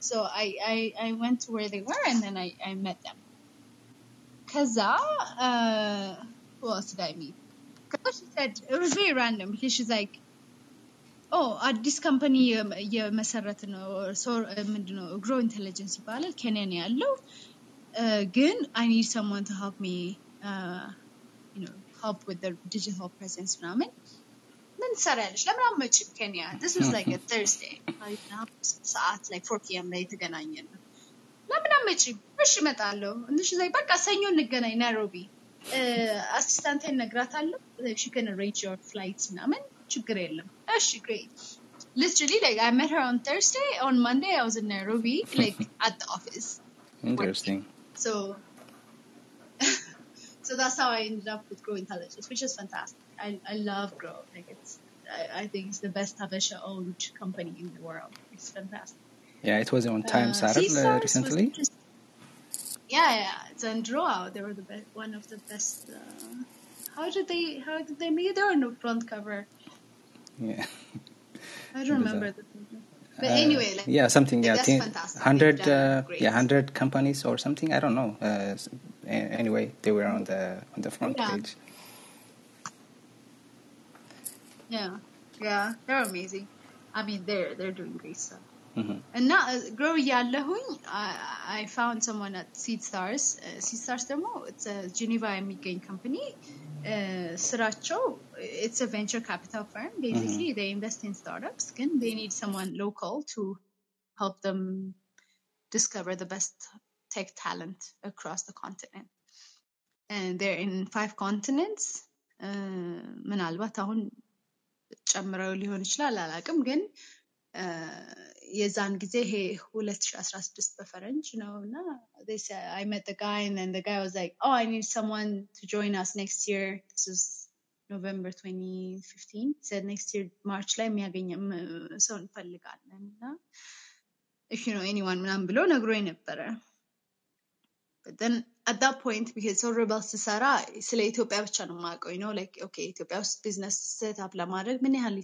so I, I, I went to where they were and then I, I met them ከዛ uh, who else did I meet ከዛ she said it was very random because she's like ኦ አዲስ ካምፓኒ የመሰረት ነው ምንድነው ግሮ ኢንቴሊጀንስ ይባላል ኬንያ ነው ያለው Uh, ግን I need someone to help me uh, you know help with the digital presence ምናምን ምን ትሰሪያለሽ ለምን አትመጭም ኬንያ this was like a (laughs) Thursday ሰዓት like 4 p.m. ላይ የተገናኘን ነው ለምን አትመጭም እሺ እመጣለሁ እንሽ ላይ በቃ ሰኞ እንገናኝ ናይሮቢ አሲስታንቴን እነግራታለሁ she can arrange your flights ምናምን ችግር የለም እሺ great literally like I met her on Thursday on Monday I was in Nairobi like (laughs) at the office ኢንተረስቲንግ so (laughs) So that's how I ended up with Grow Intelligence, which is fantastic. I, I love Grow. Like it's, I, I think it's the best Tavisha owned company in the world. It's fantastic. Yeah, it was on uh, Times uh, uh, recently. Yeah, yeah, it's on Drawout. They were the be- one of the best. Uh, how did they? How did they make their the front cover? Yeah, I (laughs) don't remember uh, the. But anyway, like yeah something yeah that's fantastic. 100 uh, yeah 100 companies or something i don't know uh, anyway they were on the on the front Yeah. page Yeah, yeah, they're amazing. I mean, they're they're doing great stuff. Mhm. እና ግሮው እያለሁኝ አይ ፋውንድ ሰሞን አት ሲድ ስታርስ ሲድ ስታርስ ደግሞ ጄኔቫ የሚገኝ ካምፕኒ ስራቸው ኢትስ ቬንቸር ካፒታል ፈርም ቤዚክሊ they invest in startups ግን they need someone local to help them discover the best tech talent across the continent and they're in five continents uh, ምናልባት አሁን ጨምረው ሊሆን ይችላል አላውቅም ግን የዛን ጊዜ ይሄ 2016 በፈረንጅ ነው እና they said I met the guy and then the guy was like oh I need someone to join us next year this is November 2015 he said next year March ላይ የሚያገኝ ም- ሰው እንፈልጋለን እና if you know anyone ምናምን ብሎ ነግሮኝ ነበረ at that point because Sole Rebels ስሰራ ስለ ኢትዮጵያ ብቻ ነው የማውቀው ነው okay ኢትዮጵያ ውስጥ ቢዝነስ set up ለማድረግ ምን ያህል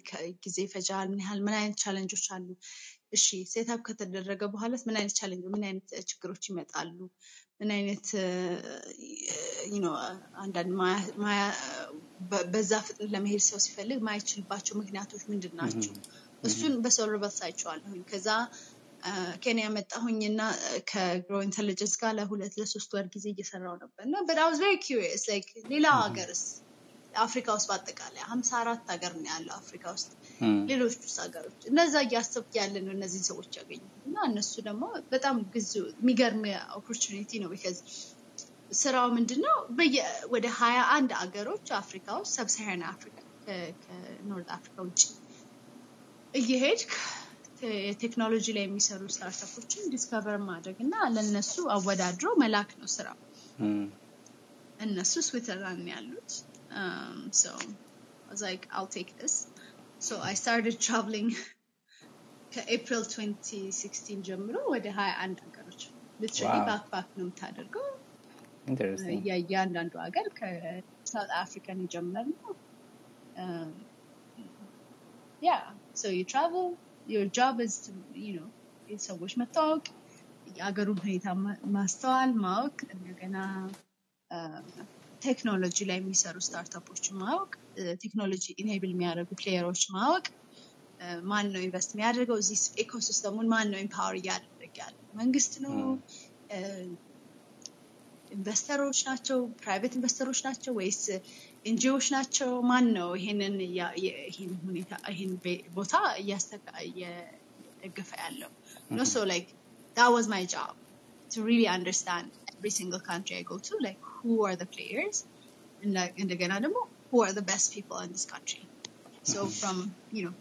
ጊዜ ይፈጃል? ምን ያህል ምን አይነት challenge ኦች አሉ? እሺ set up ከተደረገ በኋላ ምን አይነት challenge ምን አይነት ችግሮች ይመጣሉ? ምን አይነት አንዳንድ በዛ ፍጥነት ለመሄድ ሰው ሲፈልግ ማይችልባቸው ምክንያቶች ምንድን ናቸው? እሱን በሰው ርበት ሳይቸዋለሁኝ ከዛ ኬንያ መጣሁኝና ከ Gro Intelligence ጋር ለሁለት ለሶስት ወር ጊዜ እየሰራው ነበር እና I was very curious like ሌላው ሀገርስ? አፍሪካ ውስጥ በአጠቃላይ ሀምሳ አራት ሀገር ነው ያለው አፍሪካ ውስጥ. ሌሎች ውስጥ ሀገሮች እነዛ እያሰብኩ ያለ ነው እነዚህን ሰዎች ያገኙ እና እነሱ ደግሞ በጣም ግዙ የሚገርም opportunity ነው because ስራው ምንድን ነው ወደ ሀያ አንድ አገሮች አፍሪካ ውስጥ Sub-Saharan Africa ከ North Africa ውጭ እየሄድክ የቴክኖሎጂ ላይ የሚሰሩ ስታርታፖችን ዲስከቨር ማድረግ እና ለእነሱ አወዳድሮ መላክ ነው ስራው Mm. እነሱ ስዊትዘርላንድ ነው ያሉት um, so I was like I'll take this so I started traveling ከኤፕሪል 2016 ጀምሮ ወደ 21 ሀገሮች ሊትራሊ Wow. ባክፓክ ነው የምታደርገው ኢንተረስቲንግ የእያንዳንዱ ሀገር ከሳውት አፍሪካን የጀመርነው ያ ሶ ዩ ትራቨል ዮር ጆብ ኢዝ ዩ ኖ ሰዎች መታወቅ የሀገሩን ሁኔታ ማስተዋል ማወቅ እንደገና ቴክኖሎጂ ላይ የሚሰሩ startup ኦች ማወቅ ቴክኖሎጂ enable የሚያደርጉ player ኦች ማወቅ ማን ነው invest የሚያደርገው? እዚህ ecosystem ኡን ማን ነው empower እያደረገ ያለ መንግስት ነው investor ኦች ናቸው? private investor ኦች ናቸው ወይስ ኤንጂኦዎች ናቸው ማን ነው ይሄንን እያ- የ- ይሄን ሁኔታ ይሄን ቤ- ቦታ እያስተካ- እየደገፈ ያለው no so like that was my job to really understand every single country I go to like who are the players and like እንደገና ደግሞ who are the best people in this country so from you know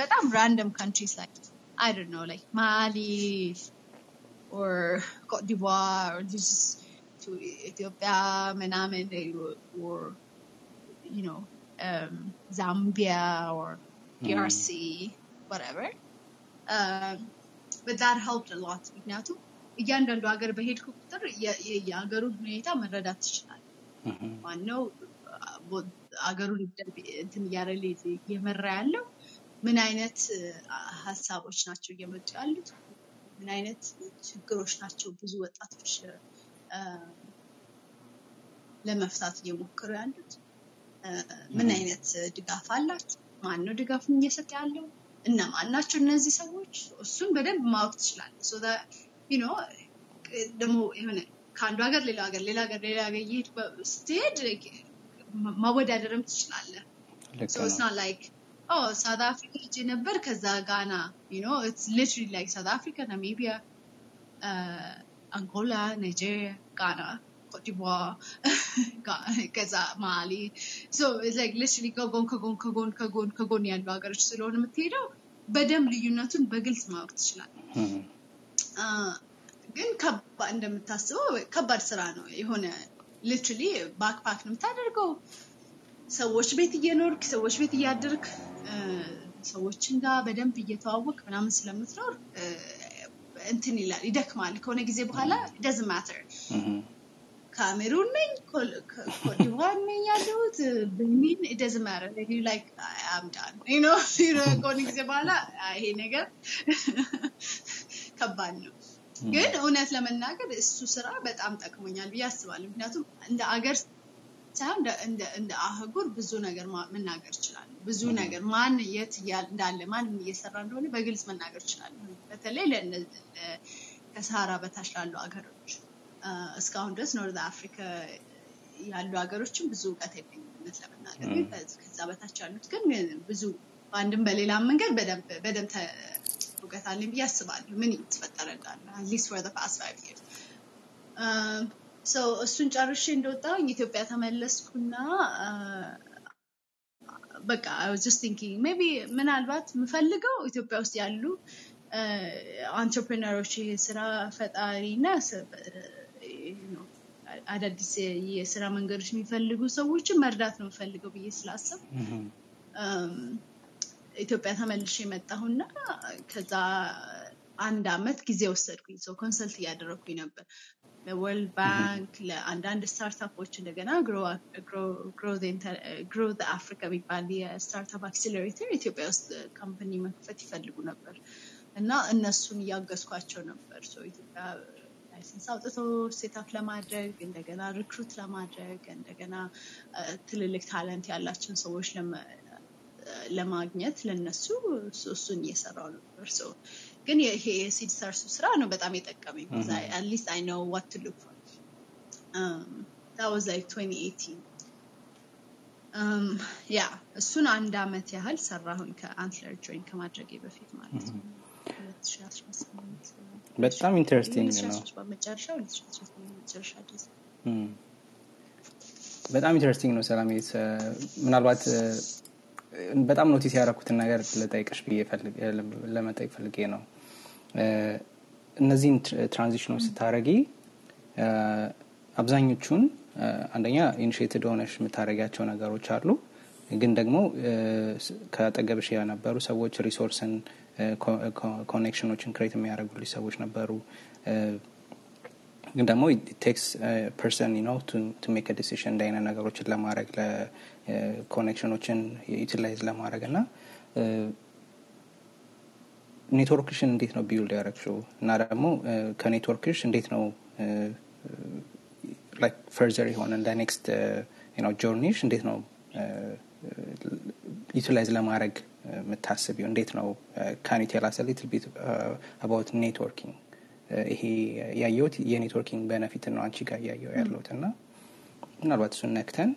በጣም random countries like I don't know like Mali or Cote d'Ivoire or just to Ethiopia ምናምን or you know um, Zambia or DRC whatever. Um, but that helped a lot. ምክንያቱም እያንዳንዱ ሀገር በሄድኩ ቁጥር የሀገሩን ሁኔታ መረዳት ትችላል ማነው አገሩን እንትን እያደረገ እየመራ ያለው ምን አይነት ሀሳቦች ናቸው እየመጡ ያሉት? ምን አይነት ችግሮች ናቸው ብዙ ወጣቶች ለመፍታት እየሞከሩ ያሉት ምን አይነት ድጋፍ አላቸው ማን ነው ድጋፉን እየሰጠ ያለው? እነማን ናቸው እነዚህ ሰዎች? እሱን በደንብ ማወቅ ትችላለህ። ደግሞ የሆነ ከአንዱ ሀገር ሌላ ሀገር ሌላ ሀገር ሌላ ሀገር እየሄድክ በ- ስትሄድ ማወዳደርም ትችላለህ oh, South Africa ሄጄ ነበር ከዛ ጋና you know it's literally like South Africa, Namibia, Cote d'Ivoire, ከዛ ማሊ literally ከጎን ከጎን ከጎን ከጎን ከጎን ያሉ ሀገሮች ስለሆነ የምትሄደው በደንብ ልዩነቱን በግልጽ ማወቅ አ፣ ግን እንደምታስበው ከባድ ስራ ነው። የሆነ ሊትራሊ ባክፓክ ነው የምታደርገው። ሰዎች ቤት እየኖርክ ሰዎች ቤት እያደርክ ሰዎችን ጋር በደንብ እየተዋወቅ ምናምን ስለምትኖር እንትን ይላል ይደክማል። ከሆነ ጊዜ በኋላ ደዝ ማተር ካሜሩን ነኝ ኮል- ኮ- ኮትዲቯር ነኝ ያለሁት በሚን ደዝ ላይክ አምዳን ከሆነ ጊዜ በኋላ አይ፣ ይሄ ነገር (laughs) ከባድ ነው። ግን እውነት ለመናገር እሱ ስራ በጣም ጠቅሞኛል ብዬ አስባለሁ። ምክንያቱም እንደ አገር ሳይሆን እንደ- አህጉር ብዙ ነገር መናገር እችላለሁ። ብዙ ነገር ማን የት እንዳለ ማን እየሰራ እንደሆነ በግልጽ መናገር እችላለሁ። በተለይ ከሰሃራ በታች ላሉ እስካሁን ድረስ ኖርዝ አፍሪካ ያሉ ሀገሮችን ብዙ እውቀት የለኝም እውነት ለመናገር ከዛ በታች ያሉት ግን ብዙ በአንድም በሌላም መንገድ በደንብ እውቀት አለኝ ብዬ አስባለሁ። ምን እየተፈጠረ እንዳለ at least for past five years እሱን ጨርሼ እንደወጣሁኝ ኢትዮጵያ ተመለስኩና በቃ just thinking maybe ምናልባት የምፈልገው ኢትዮጵያ ውስጥ ያሉ entrepreneur ኦች ስራ ፈጣሪ እና ስ- አዳዲስ የስራ መንገዶች የሚፈልጉ ሰዎችን መርዳት ነው የምፈልገው ብዬ ስላሰብ ኢትዮጵያ ተመልሼ መጣሁና ከዛ አንድ አመት ጊዜ ወሰድኩኝ። ሰው consult እያደረግኩኝ ነበር ለ World Bank ለአንዳንድ startup ኦች እንደገና Growth Africa የሚባል የ startup accelerator ኢትዮጵያ ውስጥ company መክፈት ይፈልጉ ነበር እና እነሱን እያገዝኳቸው ነበር። ኢትዮጵያ license አውጥቶ setup ለማድረግ እንደገና recruit ለማድረግ እንደገና ትልልቅ talent ያላቸውን ሰዎች ለማግኘት ለነሱ እሱ- እሱን እየሰራው ነበር። ግን ይሄ የ Seedstars ኡ ስራ ነው በጣም የጠቀመኝ። At least I know what to look for that was like 2018 yeah እሱን አንድ አመት ያህል ሰራሁኝ ከ Antler join ከማድረጌ በፊት ማለት ነው 2018 በጣም interesting ነው። 2013 መጨረሻ 2018 መጨረሻ ድረስ እም፣ በጣም interesting ነው ሰላም ምናልባት በጣም notice ያደረኩትን ነገር ልጠይቅሽ ብዬ ለመጠየቅ ፈልጌ ነው። እነዚህን transition ኦች ስታደረጊ አብዛኞቹን አንደኛ initiative ሆነሽ የምታደረጊያቸው ነገሮች አሉ ግን ደግሞ ከአጠገብሽ የነበሩ ሰዎች resource ን connection ኦችን create የሚያደርጉልሽ ሰዎች ነበሩ። ግን ደግሞ takes person ነው to make decision እንደ ነገሮችን ለማድረግ ለ connection ኦችን utilize ለማድረግ እና ኔትወርክሽን እንዴት ነው build ያደረግሽው? እና ደግሞ ከኔትወርክሽ እንዴት ነው further የሆነ እንደ journey ሽ እንዴት ነው utilize ለማድረግ የምታስቢው? እንዴት ነው? can you tell us little bit about networking ይሄ ያየሁት የ networking benefit ነው አንቺ ጋር እያየው ያለሁት እና ምናልባት እሱን ነክተን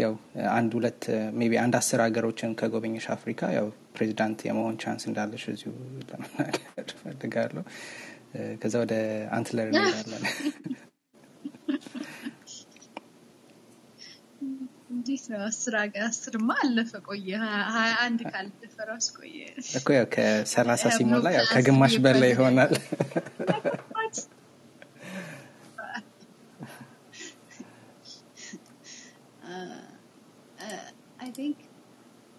ያው አንድ ሁለት maybe አንድ አስር ሀገሮችን ከጎበኘሽ አፍሪካ ያው ፕሬዚዳንት የመሆን chance እንዳለሽ እዚሁ ለመናገር ፈልጋለሁ ከዛ ወደ Antler እንሄዳለን (laughs) እንዴት ነው? አስር አስርማ አለፈ ቆየ። ሀያ አንድ ካለፈ ራሱ ቆየ። እኮ ያው ከሰላሳ ሲሞላ ያው ከግማሽ በላይ ይሆናል። I think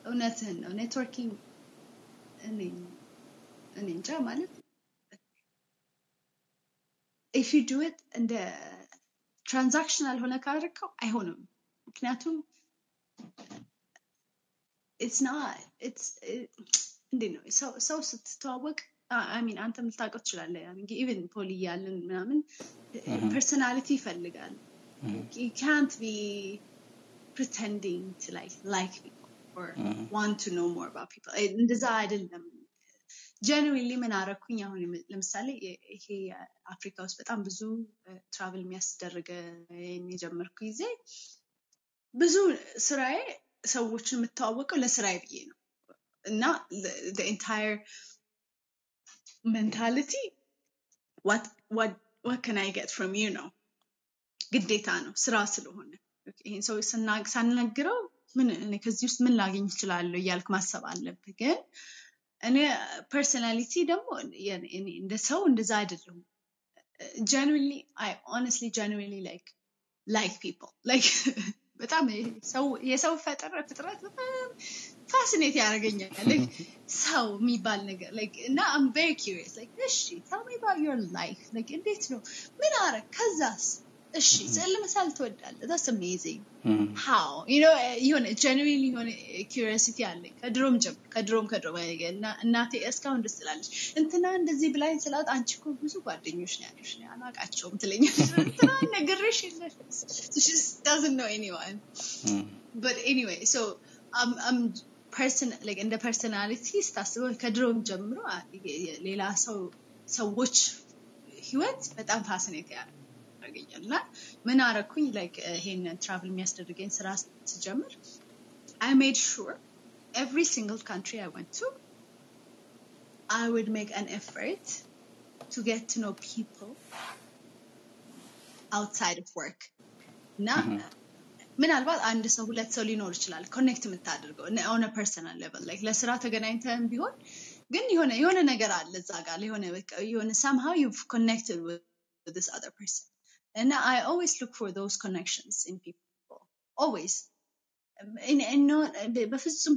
እውነትህን ነው። networking እኔ እንጃ ማለት if you do it እንደ transactional ሆነ ካደረግከው አይሆንም። ምክንያቱም እንዴት ነው? ሰው ስትተዋወቅ ሚን አንተም ልታውቀው ትችላለህ. ኢቨን ፖሊ እያለን ምናምን ፐርሶናሊቲ ይፈልጋል. ካንት ቢ to know more about people. እንደዛ አይደለም. ጀንዊንሊ ምን አረኩኝ አሁን ለምሳሌ ይሄ አፍሪካ ውስጥ በጣም ብዙ travel የሚያስደርገ የጀመርኩ ጊዜ ብዙ ስራዬ ሰዎችን የምተዋወቀው ለስራዬ ብዬ ነው። እና entire mentality what can I from you ነው? ግዴታ ነው ስራ ስለሆነ። ይህን ሰው ሳናግረው ምን ከዚህ ውስጥ ምን ላገኝ ይችላለሁ እያልክ ማሰብ አለብህ ግን እኔ personality ደግሞ እንደ ሰው እንደዛ አይደለሁም። genuinely I honestly genuinely like like people like በጣም የሰው ፈጠረ ፍጥረት በጣም fascinate ያደርገኛል። (laughs) ሰው የሚባል ነገር እና I'm very curious እሺ tell me about your life እንዴት ነው? ምን አረግ ከዛስ እሺ ስዕል መሳል ትወዳለህ ዳስ አሜዚንግ ሃው የሆነ ጀንዊን የሆነ ኪሪሲቲ አለኝ ከድሮም ጀምሮ ከድሮም ከድሮም እናቴ እስካሁን ደስ ትላለች እንትና እንደዚህ ብላኝ ስላት አንቺ እኮ ብዙ ጓደኞች ነው ያለሽ አላቃቸውም ትለኛለች እንትና ነግሬሽ የለሽ ዳዝን ነው ኤኒዋን በት ኤኒዌይ ሶ እንደ ፐርሶናሊቲ ስታስበው ከድሮም ጀምሮ ሌላ ሰው ሰዎች ህይወት በጣም ፋስኔት ያለ ያደርገኛል እና ምን አረኩኝ ላይክ ይሄን ትራቭል የሚያስደርገኝ ስራ ስጀምር አይ ሜድ ሹር ኤቭሪ ሲንግል ካንትሪ አይ ወንት ቱ አይ ውድ ሜክ አን ኤፈርት ቱ ጌት ቱ ኖ ፒፕል አውትሳይድ ኦፍ ወርክ እና ምናልባት አንድ ሰው ሁለት ሰው ሊኖር ይችላል ኮኔክት የምታደርገው ኦነ ፐርሰናል ሌቨል ላይክ ለስራ ተገናኝተን ቢሆን ግን የሆነ የሆነ ነገር አለ እዛ ጋር የሆነ የሆነ somehow you've connected with this other person and I always look for those connections in people always በፍጹም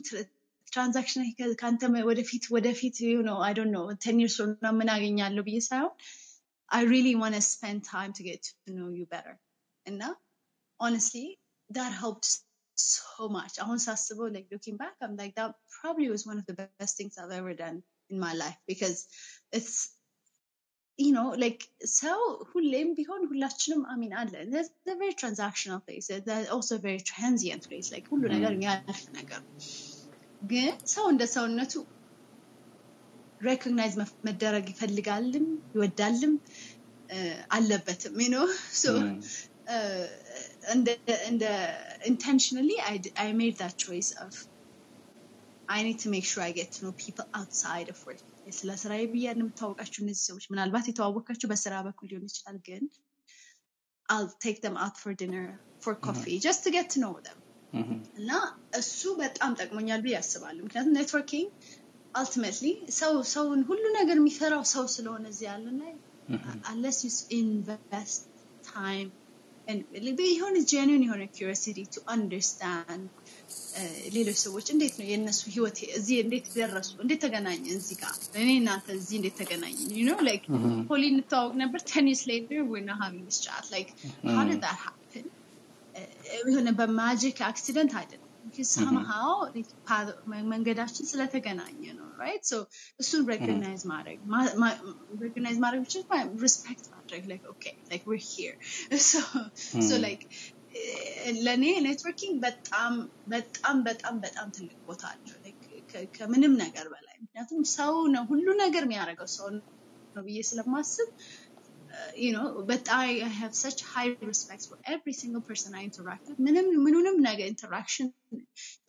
ትራንዛክሽን ከአንተ ወደፊት ወደፊት ነው አይ ዶንት ኖ ቴን ይርስ ነው ምን አገኛለሁ ብዬ ሳይሆን I really want to spend time to get to know you better እና honestly that helped so much አሁን ሳስበው like looking back I'm like that probably was one of the best things I've ever done in my life because it's you know like ሰው ሁሌም ቢሆን ሁላችንም አሚን አለ there's a very transactional place there's also a very transient place like ሁሉ ነገር የሚያልፍ ነገር ግን ሰው እንደ ሰውነቱ ሬኮግናይዝ መደረግ ይፈልጋልም ይወዳልም አለበትም you so እንደ intentionally I, I made that choice of I need to make sure I get to know people outside of work ስለ ስራዬ ብያ የምታወቃቸው እነዚህ ሰዎች ምናልባት የተዋወቃቸው በስራ በኩል ሊሆን ይችላል ግን I'll take them out for dinner for coffee just to get to know them. እና እሱ በጣም ጠቅሞኛል ብዬ ያስባሉ ምክንያቱም networking ultimately ሰው ሰውን ሁሉ ነገር የሚፈራው ሰው ስለሆነ እዚህ ያለን ላይ unless you invest time የሆነ ጀኒን የሆነ ኪሪሲቲ ቱ አንደርስታንድ ሌሎች ሰዎች እንዴት ነው የእነሱ ህይወት እዚህ እንዴት ደረሱ እንዴት ተገናኘ እዚህ ጋር እኔ እናንተ እዚህ እንዴት ተገናኘ ዩ ላይክ ፖሊ እንተዋወቅ ነበር ቴን ይርስ ሌተር ዊር ናው ሃቪንግ ዲስ ቻት ላይክ ሃው ዲድ ዳት ሃፕን የሆነ በማጂክ አክሲደንት አይደለም ሰምሃው መንገዳችን ስለተገናኘ ነው ራይት ሶ እሱን recognize ማድረግ recognize ማድረግ ብቻ respect ማድረግ like okay like we're here ሶ ላይክ ለእኔ ኔትወርኪንግ በጣም በጣም በጣም በጣም ትልቅ ቦታ አለው ከምንም ነገር በላይ ምክንያቱም ሰው ነው ሁሉ ነገር የሚያደርገው ሰው ነው ብዬ ስለማስብ you know, but I, I have such high respect for every single person I interact with. ምንም ምኑንም ነገር interaction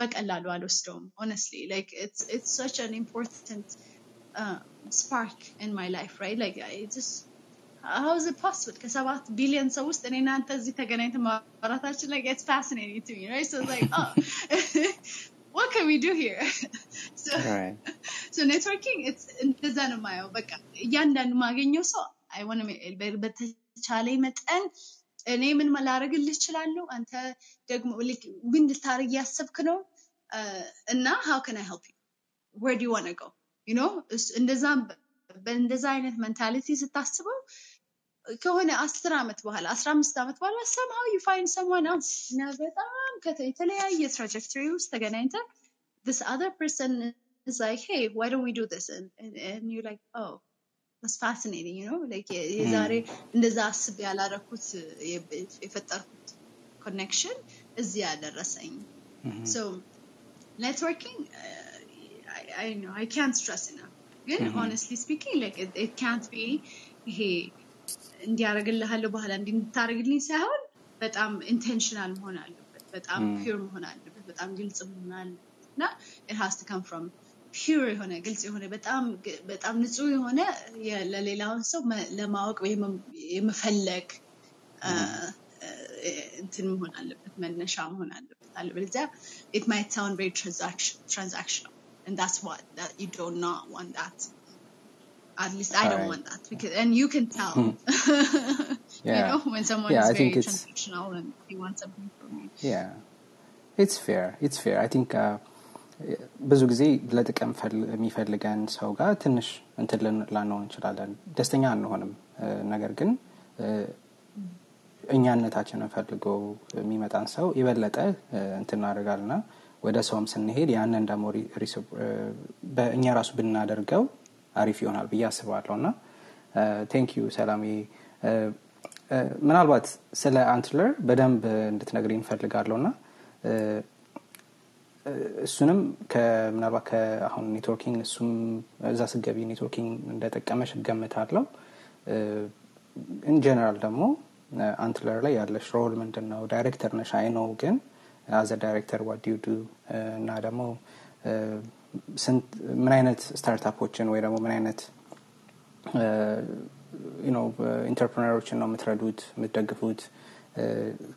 በቀላሉ አልወስደውም honestly like it's it's such an important uh, spark in my life right like I just how is it possible ከሰባት ቢሊዮን ሰው ውስጥ እኔ እናንተ እዚህ ተገናኝተን ማውራታችን like it's fascinating to me right so it's like oh (laughs) what can we do here (laughs) so right. so networking it's እንደዛ ነው የማየው በቃ እያንዳንዱ ማገኘው ሰው አይሆን በተቻለ መጠን እኔ ምን ላደርግልህ እችላለሁ አንተ ደግሞ ምን ልታደርግ እያሰብክ ነው እና how can I help you where do you want to go you know እንደዛ በእንደዛ አይነት ሜንታሊቲ ስታስበው ከሆነ አስር ዓመት በኋላ አስራ አምስት ዓመት በኋላ somehow you find someone else እና በጣም የተለያየ ትራጀክተሪ ውስጥ ተገናኝተ this other person is like hey why don't we do this and, and, and you're like oh was fascinating, you know, like የዛሬ እንደዛ አስብ ያላረኩት የፈጠርኩት ኮኔክሽን እዚህ ያደረሰኝ so networking uh, I, I know I can't stress enough ግን honestly speaking like it, it can't be ይሄ እንዲያደርግልሃለሁ በኋላ እንድታደርግልኝ ሳይሆን በጣም ኢንቴንሽናል መሆን አለበት በጣም ፒር መሆን አለበት በጣም ግልጽ መሆን አለበት እና it has to come from ፒር የሆነ ግልጽ የሆነ በጣም በጣም ንጹህ የሆነ ለሌላውን ሰው ለማወቅ የመፈለግ እንትን መሆን አለበት መነሻ መሆን አለበት አለበለዚያ it might sound very transaction, transactional and that's what that you do not want that at least I don't Right. want that because and you can tell you (laughs) Yeah. know when someone Yeah, is I think very it's- transactional and he wants something from you Yeah, it's fair. It's fair. I think uh, ብዙ ጊዜ ለጥቅም ፈል- የሚፈልገን ሰው ጋር ትንሽ እንትን ላንሆን እንችላለን፣ ደስተኛ አንሆንም። ነገር ግን እኛነታችንን ፈልጎ የሚመጣን ሰው የበለጠ እንትን እናደርጋልና ወደ ሰውም ስንሄድ ያንን ደግሞ በእኛ ራሱ ብናደርገው አሪፍ ይሆናል ብዬ አስባለሁ። እና thank you ሰላሜ ምናልባት ስለ Antler በደንብ እንድትነግሪኝ እንፈልጋለሁ እና እሱንም ምናልባት ከአሁን networking እሱም እዛ ስገቢ networking እንደጠቀመሽ እገምታለሁ። in general ደግሞ Antler ላይ ያለሽ role ምንድን ነው ዳይሬክተር ነሽ? I know ግን as a director what you do? እና ደግሞ ምን አይነት startup ኦችን ወይ ደግሞ ምን አይነት entrepreneur ኦችን ነው የምትረዱት የምትደግፉት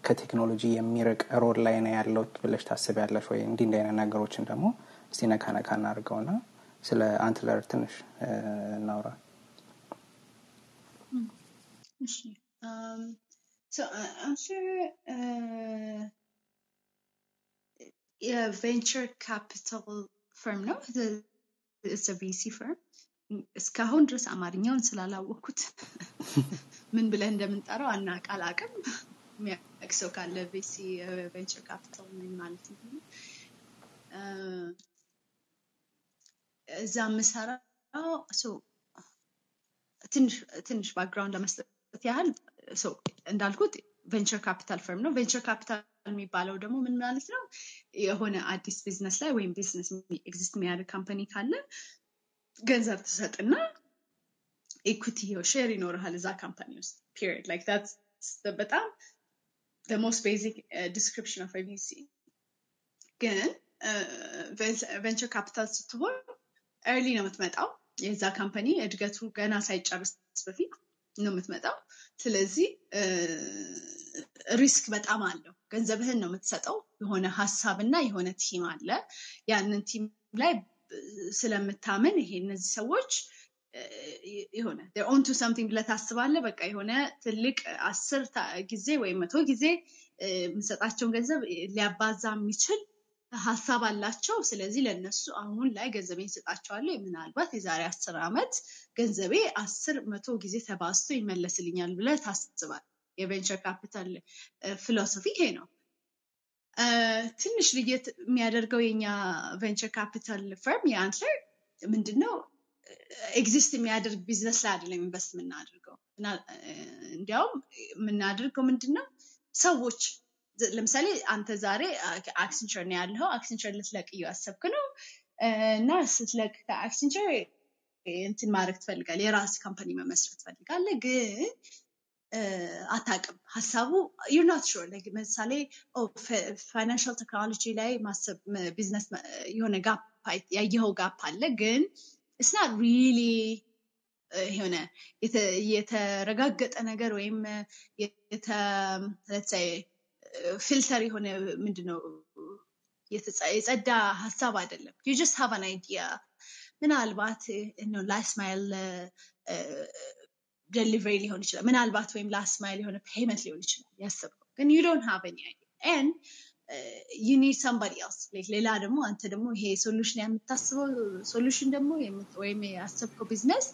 ከቴክኖሎጂ የሚርቅ role ላይ ነው ያለው ብለሽ ታስቢያለሽ ወይ? እንዲህ እንዲህ አይነት ነገሮችን ደግሞ እስቲ ነካ ነካ እናድርገው ና ስለ Antler ትንሽ እናውራ። የ venture capital firm ነው። VC firm እስካሁን ድረስ አማርኛውን ስላላወቅኩት ምን ብለን እንደምንጠራው አናውቅ አላውቅም የሚያውቅ ሰው ካለ VC venture capital ምን ማለት ነው። እ፣ እዛ የምሰራው ትንሽ background ለመስጠት ያህል እንዳልኩት venture capital firm ነው። venture capital የሚባለው ደግሞ ምን ማለት ነው? የሆነ አዲስ ቢዝነስ ላይ ወይም ቢዝነስ exist የሚያደርግ company ካለ ገንዘብ ትሰጥና equity share ይኖርሃል እዛ company ውስጥ። period like በጣም uh, description of a VC ግን venture capital ስትሆን early ነው የምትመጣው። የዛ company እድገቱ ገና ሳይጨርስ በፊት ነው የምትመጣው። ስለዚህ risk በጣም አለው። ገንዘብህን ነው የምትሰጠው። የሆነ ሀሳብ እና የሆነ team አለ። ያንን team ላይ ስለምታምን ይሄ እነዚህ ሰዎች የሆነ on to ብለህ ታስባለህ። በቃ የሆነ ትልቅ አስር ጊዜ ወይም መቶ ጊዜ የምንሰጣቸውን ገንዘብ ሊያባዛ የሚችል ሀሳብ አላቸው። ስለዚህ ለእነሱ አሁን ላይ ገንዘቤን እሰጣቸዋለሁ። ምናልባት የዛሬ አስር ዓመት ገንዘቤ አስር መቶ ጊዜ ተባዝቶ ይመለስልኛል ብለህ ታስባል። የ venture capital philosophy ይሄ ነው። ትንሽ ልዩ የሚያደርገው የኛ venture capital firm የ Antler ምንድነው exist የሚያደርግ ቢዝነስ ላይ አይደለም invest የምናደርገው። እንዲያውም የምናደርገው ምንድን ነው ሰዎች ለምሳሌ አንተ ዛሬ Accenture ነው ያለው። Accenture ልትለቅ እያሰብክ ነው እና ስትለቅ ከ Accenture እንትን ማድረግ ትፈልጋለህ፣ የራስ company መመስረት ትፈልጋለህ፣ ግን አታውቅም ሀሳቡ you're sure ለምሳሌ financial technology ላይ ማሰብ ቢዝነስ የሆነ gap ያየኸው gap አለ ግን it's not really የሆነ የተረጋገጠ ነገር ወይም filter የሆነ ምንድነው የጸዳ ሀሳብ አይደለም። you just have an idea ምናልባት last mile delivery ሊሆን ይችላል። ምናልባት ወይም last mile የሆነ payment ሊሆን ይችላል ያሰብከው፣ ግን you don't have any idea you need somebody else ሌላ ደግሞ አንተ ደግሞ ይሄ solution የምታስበው solution ደግሞ ወይም ያሰብከው ቢዝነስ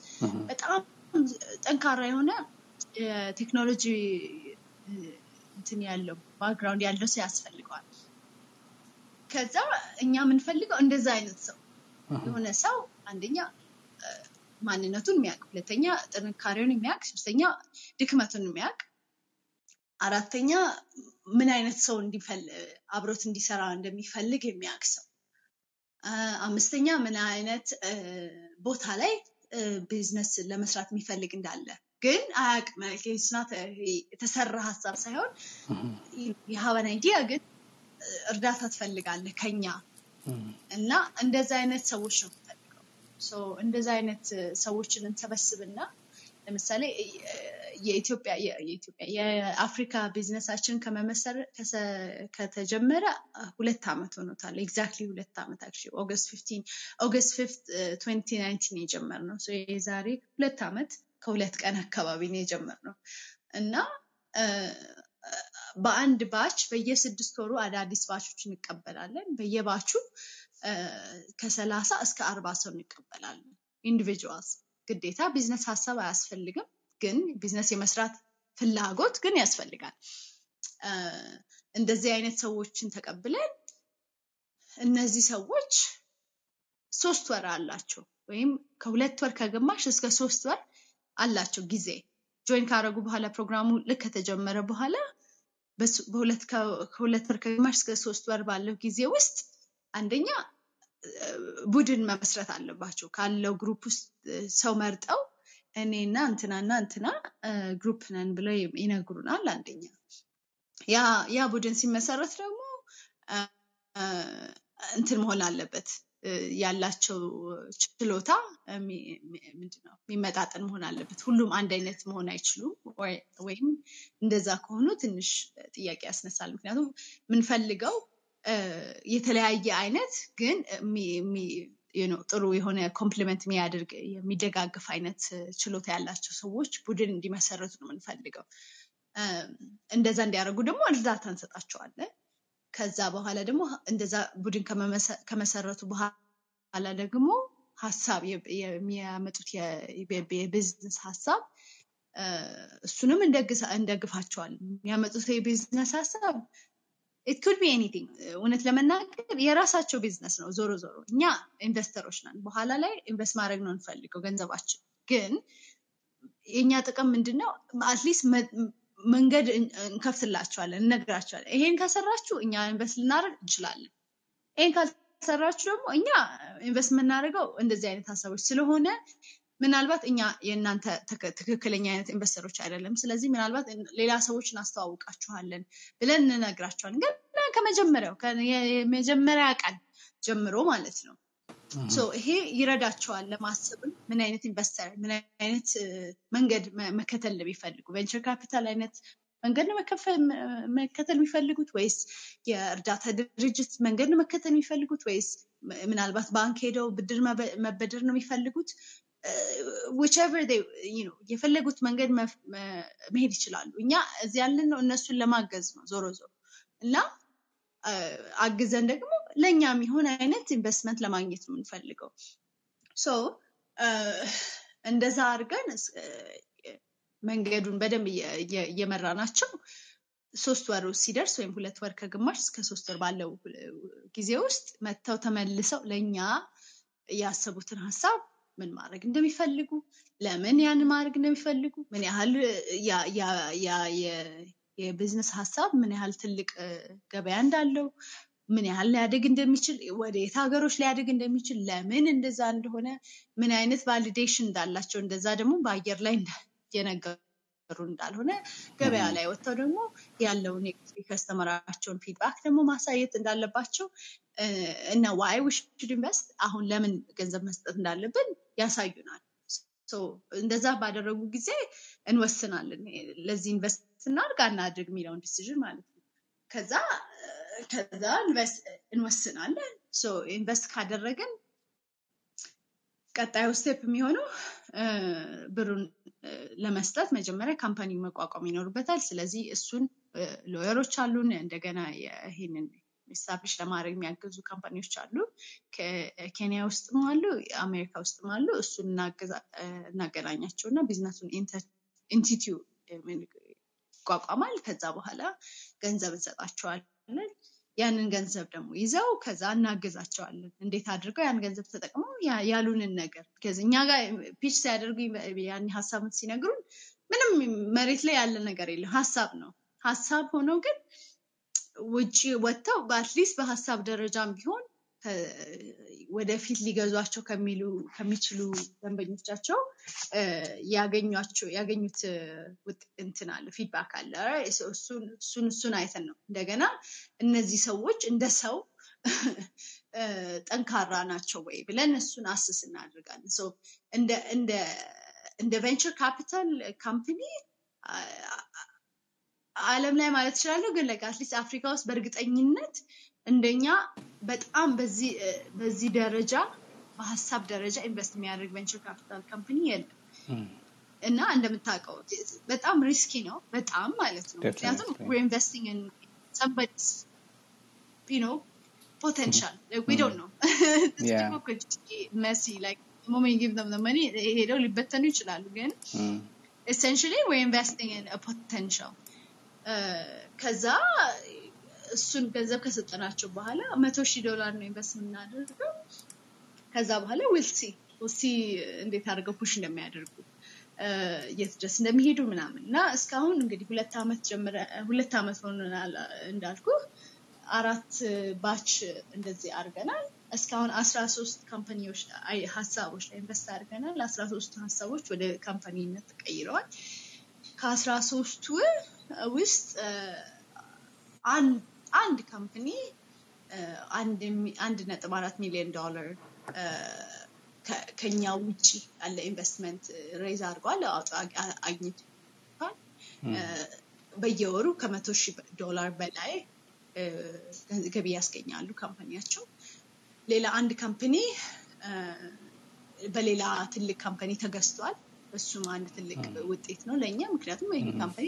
በጣም ጠንካራ የሆነ ቴክኖሎጂ እንትን ያለው background ያለው ሰው ያስፈልገዋል። ከዛ እኛ የምንፈልገው እንደዛ አይነት ሰው የሆነ ሰው አንደኛ ማንነቱን የሚያውቅ፣ ሁለተኛ ጥንካሬውን የሚያውቅ፣ ሶስተኛ ድክመቱን የሚያውቅ አራተኛ ምን አይነት ሰው አብሮት እንዲሰራ እንደሚፈልግ የሚያውቅ ሰው፣ አምስተኛ ምን አይነት ቦታ ላይ ቢዝነስ ለመስራት የሚፈልግ እንዳለ ግን አያውቅም። የተሰራ ሀሳብ ሳይሆን you have an idea ግን እርዳታ ትፈልጋለህ ከኛ እና እንደዛ አይነት ሰዎች ነው የምፈልገው። እንደዛ አይነት ሰዎችን እንሰበስብና ለምሳሌ የኢትዮጵያ የኢትዮጵያ የአፍሪካ ቢዝነሳችን ከመመሰር ከተጀመረ ሁለት ዓመት ሆኖታል። exactly ሁለት ዓመት actually August fifteen August fifteenth twenty nineteen የጀመርነው የዛሬ ሁለት ዓመት ከሁለት ቀን አካባቢ ነው የጀመርነው እና በአንድ batch በየስድስት ወሩ አዳዲስ batch ኦች እንቀበላለን። በየባቹ ከሰላሳ እስከ አርባ ሰው እንቀበላለን individuals ግዴታ ቢዝነስ ሀሳብ አያስፈልግም፣ ግን ቢዝነስ የመስራት ፍላጎት ግን ያስፈልጋል። እንደዚህ አይነት ሰዎችን ተቀብለን እነዚህ ሰዎች ሶስት ወር አላቸው ወይም ከሁለት ወር ከግማሽ እስከ ሶስት ወር አላቸው ጊዜ join ካደረጉ በኋላ ፕሮግራሙ ልክ ከተጀመረ በኋላ ከሁለት ወር ከግማሽ እስከ ሶስት ወር ባለው ጊዜ ውስጥ አንደኛ ቡድን መመስረት አለባቸው። ካለው group ውስጥ ሰው መርጠው እኔና እንትናና እንትና group ነን ብለው ይነግሩናል። አንደኛ ያ ቡድን ሲመሰረት ደግሞ እንትን መሆን አለበት ያላቸው ችሎታ ምንድነው የሚመጣጠን መሆን አለበት። ሁሉም አንድ አይነት መሆን አይችሉም። ወይም እንደዛ ከሆኑ ትንሽ ጥያቄ ያስነሳል። ምክንያቱም የምንፈልገው የተለያየ አይነት ግን ጥሩ የሆነ complement የሚያደርግ የሚደጋግፍ አይነት ችሎታ ያላቸው ሰዎች ቡድን እንዲመሰረቱ ነው የምንፈልገው። እንደዛ እንዲያደርጉ ደግሞ እርዳታ እንሰጣቸዋለን። ከዛ በኋላ ደግሞ እንደዛ ቡድን ከመሰረቱ በኋላ ደግሞ ሀሳብ የሚያመጡት የቢዝነስ ሀሳብ እሱንም እንደግፋቸዋል። የሚያመጡት የቢዝነስ ሀሳብ it could be anything። እውነት ለመናገር የራሳቸው ቢዝነስ ነው። ዞሮ ዞሮ እኛ ኢንቨስተሮች ነን። በኋላ ላይ invest ማድረግ ነው እንፈልገው ገንዘባችን። ግን የእኛ ጥቅም ምንድን ነው? at least መንገድ እንከፍትላቸዋለን፣ እነግራቸዋለን። ይሄን ከሰራችሁ እኛ invest ልናደርግ እንችላለን። ይሄን ካልሰራችሁ ደግሞ እኛ invest የምናደርገው እንደዚህ አይነት ሀሳቦች ስለሆነ ምናልባት እኛ የእናንተ ትክክለኛ አይነት ኢንቨስተሮች አይደለም። ስለዚህ ምናልባት ሌላ ሰዎች እናስተዋውቃችኋለን ብለን እንነግራቸዋለን። ግን ከመጀመሪያው የመጀመሪያ ቀን ጀምሮ ማለት ነው። ይሄ ይረዳቸዋል ለማሰብም ምን አይነት investor ምን አይነት መንገድ መከተል እንደሚፈልጉ venture capital አይነት መንገድ መከተል የሚፈልጉት ወይስ የእርዳታ ድርጅት መንገድ መከተል የሚፈልጉት ወይስ ምናልባት ባንክ ሄደው ብድር መበደር ነው የሚፈልጉት? whichever የፈለጉት መንገድ መሄድ ይችላሉ። እኛ እዚህ ያለን ነው እነሱን ለማገዝ ነው ዞሮ ዞሮ እና አግዘን ደግሞ ለእኛ የሚሆን አይነት ኢንቨስትመንት ለማግኘት ነው የምንፈልገው። so እንደዛ አድርገን መንገዱን በደንብ እየመራናቸው። ሶስት ወር ሲደርስ ወይም ሁለት ወር ከግማሽ እስከ ሶስት ወር ባለው ጊዜ ውስጥ መጥተው ተመልሰው ለእኛ ያሰቡትን ሀሳብ ምን ማድረግ እንደሚፈልጉ ለምን ያን ማድረግ እንደሚፈልጉ ምን ያህል የቢዝነስ ሀሳብ ምን ያህል ትልቅ ገበያ እንዳለው ምን ያህል ሊያድግ እንደሚችል ወደ የት ሀገሮች ሊያድግ እንደሚችል ለምን እንደዛ እንደሆነ ምን አይነት validation እንዳላቸው እንደዛ ደግሞ በአየር ላይ እየነገሩ እንዳልሆነ ገበያ ላይ ወጥተው ደግሞ ያለውን የ customer ኣቸውን feedback ደግሞ ማሳየት እንዳለባቸው እና why we should invest አሁን ለምን ገንዘብ መስጠት እንዳለብን ያሳዩናል። እንደዛ ባደረጉ ጊዜ እንወስናለን። ለዚህ invest እናድርግ አናድርግ የሚለውን decision ማለት ነው። ከዛ ከዛ እንወስናለን። invest ካደረግን ቀጣዩ step የሚሆነው ብሩን ለመስጠት መጀመሪያ company መቋቋም ይኖርበታል። ስለዚህ እሱን lawyer ኦች አሉን። እንደገና ይህንን establish ለማድረግ የሚያግዙ company ዎች አሉ። ከኬንያ ውስጥም አሉ፣ አሜሪካ ውስጥም አሉ። እሱን እናገናኛቸው እና business ኡን entity ዩ ይቋቋማል። ከዛ በኋላ ገንዘብ እንሰጣቸዋለን። ያንን ገንዘብ ደግሞ ይዘው ከዛ እናግዛቸዋለን። እንዴት አድርገው ያን ገንዘብ ተጠቅመው ያሉንን ነገር እኛ ጋር pitch ሲያደርጉ ያን ሀሳብ ሲነግሩን ምንም መሬት ላይ ያለ ነገር የለም፣ ሀሳብ ነው። ሀሳብ ሆኖ ግን ውጭ ወጥተው በ at least በሀሳብ ደረጃም ቢሆን ወደፊት ሊገዟቸው ከሚችሉ ደንበኞቻቸው ያገኙት እንትን አለ feedback አለ። እሱን እሱን አይተን ነው እንደገና እነዚህ ሰዎች እንደ ሰው ጠንካራ ናቸው ወይ ብለን እሱን assess እናደርጋለን። እንደ venture capital company ዓለም ላይ ማለት እችላለሁ፣ ግን ላይ at least አፍሪካ ውስጥ በእርግጠኝነት እንደኛ በጣም በዚህ ደረጃ በሀሳብ ደረጃ invest የሚያደርግ venture capital company የለም እና እንደምታውቀው በጣም risky ነው፣ በጣም ማለት ነው። ምክንያቱም you give them the money ሄደው ሊበተኑ ይችላሉ ግን essentially we're investing in a potential ከዛ እሱን ገንዘብ ከሰጠናቸው በኋላ መቶ ሺህ ዶላር ነው invest የምናደርገው። ከዛ በኋላ we'll see see እንዴት አድርገው push እንደሚያደርጉ የት ድረስ እንደሚሄዱ ምናምን እና እስካሁን እንግዲህ ሁለት ዓመት ጀምረ ሁለት ዓመት ሆኖናል እንዳልኩ አራት batch እንደዚህ አድርገናል። እስካሁን አስራ ሶስት company ዎች ሀሳቦች ላይ invest አድርገናል። አስራ ሶስቱ ሀሳቦች ወደ company ነት ተቀይረዋል። ከአስራ ሶስቱ ውስጥ አንድ company አንድ ነጥብ አራት ሚሊዮን ዶላር ከኛ ውጭ ያለ investment raise አድርጓል አግኝቷል። በየወሩ ከመቶ ሺህ ዶላር በላይ ገቢ ያስገኛሉ company ያቸው። ሌላ አንድ company በሌላ ትልቅ company ተገዝቷል። እሱም አንድ ትልቅ ውጤት ነው ለእኛ። ምክንያቱም ይህ company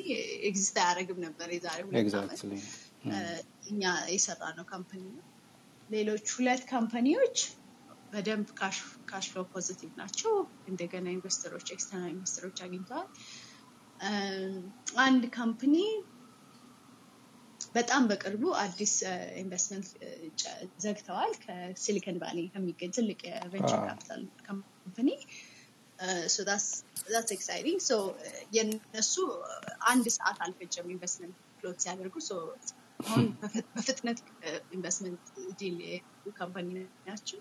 exist አያደርግም ነበር የዛሬ ሁለት ዓመት እኛ የሰራነው company ነው። ሌሎች ሁለት company ዎች በደንብ cash flow positive ናቸው። እንደገና investor ኦች external investor ኦች አግኝተዋል። አንድ company በጣም በቅርቡ አዲስ ኢንቨስትመንት ዘግተዋል። ከሲሊከን ቫሊ ከሚገኝ ትልቅ የ venture capital company that's exciting። የነሱ አንድ ሰዓት አልፈጀም investment close ሲያደርጉ. አሁን በፍጥነት investment deal company ናቸው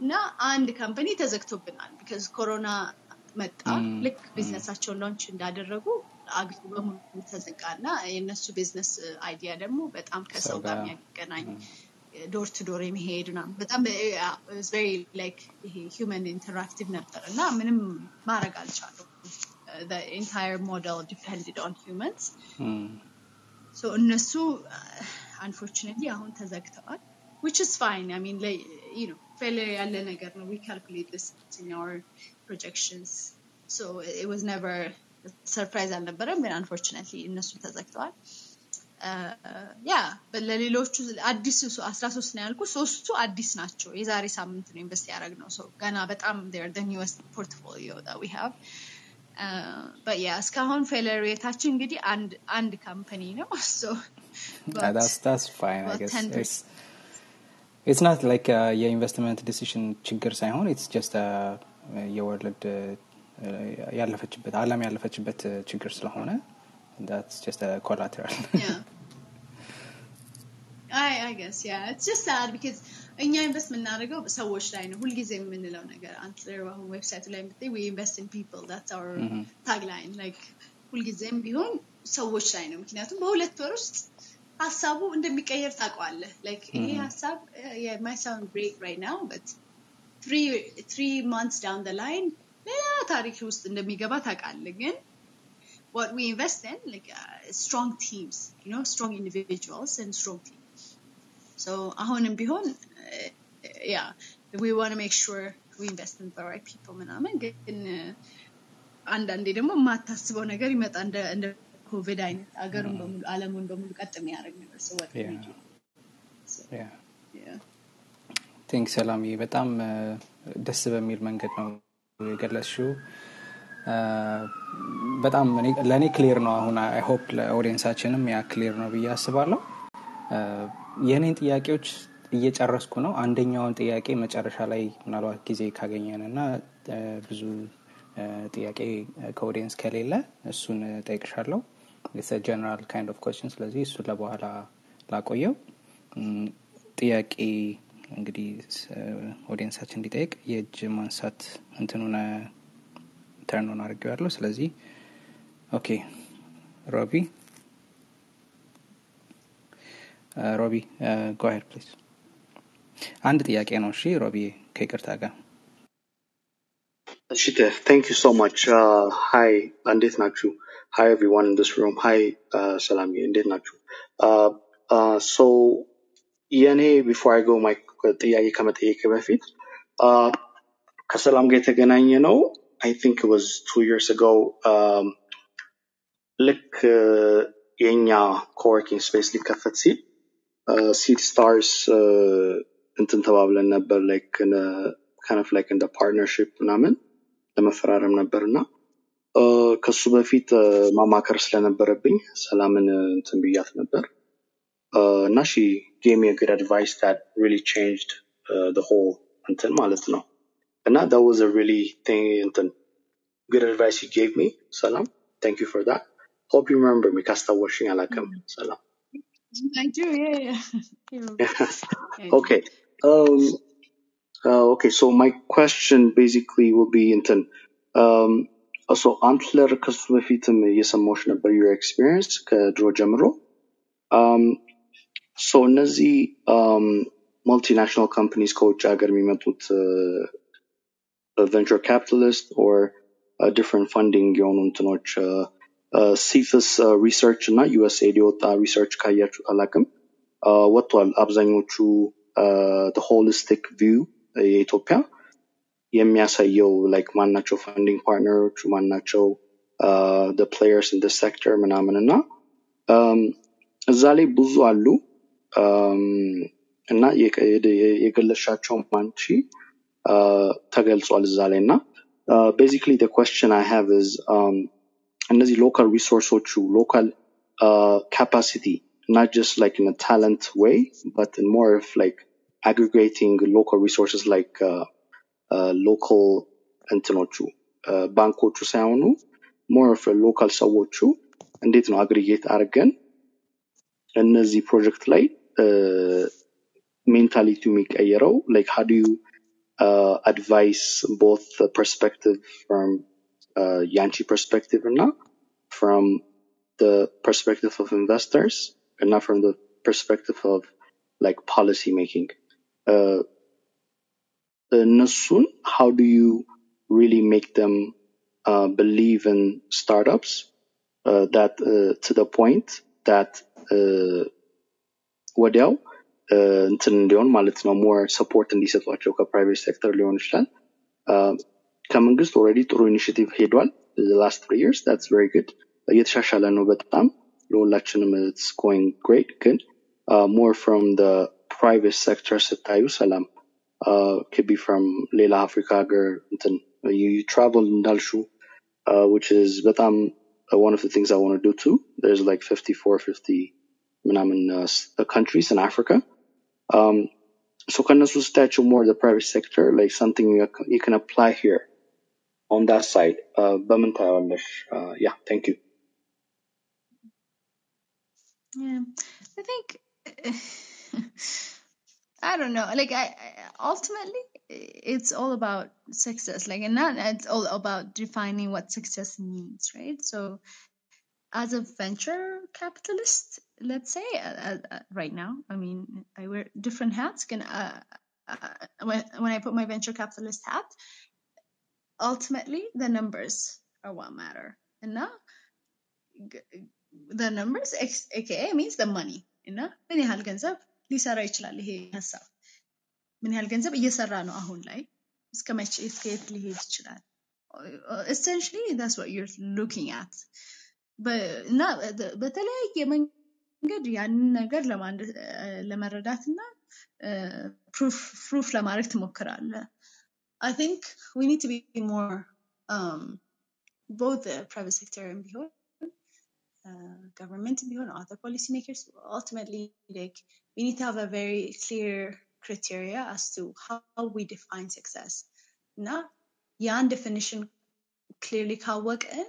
እና አንድ company ተዘግቶብናል because ኮሮና መጣ። ልክ business ኣቸውን launch እንዳደረጉ አገሪቱ በሙሉ ተዘጋ እና የእነሱ business idea ደግሞ በጣም ከሰው ጋር የሚያገናኝ ዶር ቱ ዶር የሚሄድ ምናምን በጣም ቬሪ ላይክ ይሄ ሂውመን ኢንተራክቲቭ ነበር እና ምንም ማድረግ አልቻሉም። ኢንታየር ሞዴል ዲፔንድድ ኦን ሂውመንስ እነሱ አንፎርቹኔትሊ አሁን ተዘግተዋል። ዊች ኢዝ ፋይን አይ ሚን ፌለር ያለ ነገር ነው ዊ ካልኩሌት ስ in our projections so it was never ሰርፕራይዝ አልነበረም ግን አንፎርቹኔትሊ እነሱ ተዘግተዋል ያ ለሌሎቹ አዲስ አስራ ሶስት ነው ያልኩ ሶስቱ አዲስ ናቸው። የዛሬ ሳምንት ነው invest ያደረግነው ሰው ገና በጣም our newest portfolio have yeah እስካሁን failure rate ኣችን እንግዲህ አንድ company ነው። (laughs) not like uh, የ investment decision ችግር ሳይሆን just uh, የ world ያለፈችበት አለም ያለፈችበት ችግር ስለሆነ that's just a collateral. (laughs) Yeah. I, I guess yeah. It's just sad because እኛ invest የምናደርገው ሰዎች ላይ ነው። ሁልጊዜ የምንለው ነገር አንተ አሁን website ኡ ላይ we invest in people. That's our tagline. Like ሁልጊዜም ቢሆን ሰዎች ላይ ነው። ምክንያቱም በሁለት ወር ውስጥ ሀሳቡ እንደሚቀየር ታውቀዋለህ። Like ይሄ ሀሳብ የማይ ሳውንድ ግሬት but three three months down the line ሌላ ታሪክ ውስጥ እንደሚገባ ታውቃለህ። ግን what we invest in like uh, strong teams you know strong individuals and strong teams so አሁንም ቢሆን yeah we want to make sure we invest in the right people ምናምን ግን አንዳንዴ ደግሞ የማታስበው ነገር ይመጣ እንደ እንደ ኮቪድ አይነት አገሩን በሙሉ አለሙን በሙሉ ቀጥ የሚያደርግ ነገር so what can we do so yeah yeah ቲንክ ሰላምዬ በጣም ደስ በሚል መንገድ ነው የገለጽሽው በጣም ለእኔ clear ነው አሁን I hope ለ audience ኣችንም ያ clear ነው ብዬ አስባለሁ። የእኔን ጥያቄዎች እየጨረስኩ ነው። አንደኛውን ጥያቄ መጨረሻ ላይ ምናልባት ጊዜ ካገኘን እና ብዙ ጥያቄ ከ audience ከሌለ እሱን ጠይቅሻለሁ general kind of question ስለዚህ እሱን ለበኋላ ላቆየው። ጥያቄ እንግዲህ audience ኣችን እንዲጠይቅ የእጅ ማንሳት እንትኑን turn on አድርገው ያለው ስለዚህ okay ሮቢ ሮቢ go ahead please አንድ ጥያቄ ነው። እሺ ሮቢ ከይቅርታ ጋር። እሺ thank you so much hi እንዴት ናችሁ? hi everyone in this room hi ሰላም እንዴት ናችሁ? so የእኔ before I go my ጥያቄ ከመጠየቅ በፊት ከሰላም ጋር የተገናኘ ነው አይ ቲንክ ዋዝ ቱ ይርስ አጎ ልክ የኛ ኮወርኪንግ ስፔስ ሊከፈት ሲል ሲድ ስታርስ እንትን ተባብለን ነበር ላይክ ከነፍ ላይክ እንደ ፓርትነርሽፕ ምናምን ለመፈራረም ነበር እና ከሱ በፊት ማማከር ስለነበረብኝ ሰላምን እንትን ብያት ነበር እና ሺ gave me a good advice that really changed uh, the whole እንትን ማለት ነው እና that was a really thing እንትን good advice you gave me ሰላም thank you for that hope you remember me ካስታወሽኝ አላውቅም ሰላም I do yeah yeah (laughs) yeah (laughs) okay um uh, okay so my question basically will be እንትን um so አንትለር ከሱ በፊትም እየሰማዎች ነበር your experience ከድሮ ጀምሮ um ሶ እነዚህ ማልቲናሽናል ካምፓኒስ ከውጭ ሀገር የሚመጡት ቨንቸር ካፒታሊስት ኦር ዲፍረንት ፋንዲንግ የሆኑ እንትኖች ሲፍስ ሪሰርች እና ዩኤስኤድ የወጣ ሪሰርች ካያችሁ አላቅም ወጥቷል አብዛኞቹ ሆሊስቲክ ቪው የኢትዮጵያ የሚያሳየው ላይክ ማናቸው ፋንዲንግ ፓርትነሮቹ ማናቸው ፕሌየርስ ኢን ሴክተር ምናምን እና እዛ ላይ ብዙ አሉ እና የገለሻቸው አንቺ ተገልጿል እዛ ላይ እና ቤዚክሊ ኮስችን አይ ሃቭ ዝ እነዚህ ሎካል ሪሶርሶቹ ሎካል ካፓሲቲ not just like in a talent way but in more of like aggregating local resources like uh, uh, local እንትኖቹ ባንኮቹ ሳይሆኑ ሞር ኦፍ ሎካል ሰዎቹ እንዴት ነው አግሪጌት አድርገን እነዚህ ፕሮጀክት ላይ ሜንታሊቲ የሚቀየረው ላይክ uh, advice, both the perspective from uh, Yanchi perspective or not, from the perspective of investors and not from the perspective of like policy making. Uh, uh Nasun, how do you really make them uh, believe in startups uh, that uh, to the point that uh, Waddell እንትን እንዲሆን ማለት ነው ሞር ሰፖርት እንዲሰጧቸው ከፕራይቬት ሴክተር ሊሆን ይችላል። ከመንግስት ኦልሬዲ ጥሩ ኢኒሽቲቭ ሄዷል። ላስት ትሪ ይርስ ዳትስ ቨሪ ጉድ እየተሻሻለ ነው በጣም ለሁላችንም ኢትስ ጎይንግ ግሬት ግን ሞር ፍሮም ፕራይቬት ሴክተር ስታዩ ሰላም ክቢ ፍሮም ሌላ አፍሪካ ሀገር እንትን ትራቨል እንዳልሹ which is በጣም one of the things I want to do too. There's like 54, 50 ምናምን uh, countries in Africa. Um, so ከነሱ ስታያቸው more the private sector, like something you, you can apply here on that side. Uh, በምን ታየዋለሽ? Uh, yeah, thank you. Yeah, I think (laughs) I don't know. Like I, I ultimately, it's all about success. Like, and not it's all about defining what success means, right? So, as a venture capitalist, let's say uh, uh, uh, right now, I mean, I wear different hats. Can uh, uh, when when I put my venture capitalist hat, ultimately the numbers are what matter. And now g- the numbers X- aka means the money እና ምን ያህል ገንዘብ ሊሰራ ይችላል ይሄ ሀሳብ ምን ያህል ገንዘብ እየሰራ ነው አሁን ላይ እስከ መቼ እስከ የት ሊሄድ ይችላል essentially that's what you're looking at በ- እና በ- በተለያየ መንገድ ያንን ነገር ለማንደ- ለመረዳት እና ፕሩፍ ለማድረግ ትሞክራለህ I think we need to be more um, both the private sector and ቢሆን uh, government ቢሆን or other policymakers ultimately like we need to have a very clear criteria as to how we define success እና ያን definition clearly ካወቅን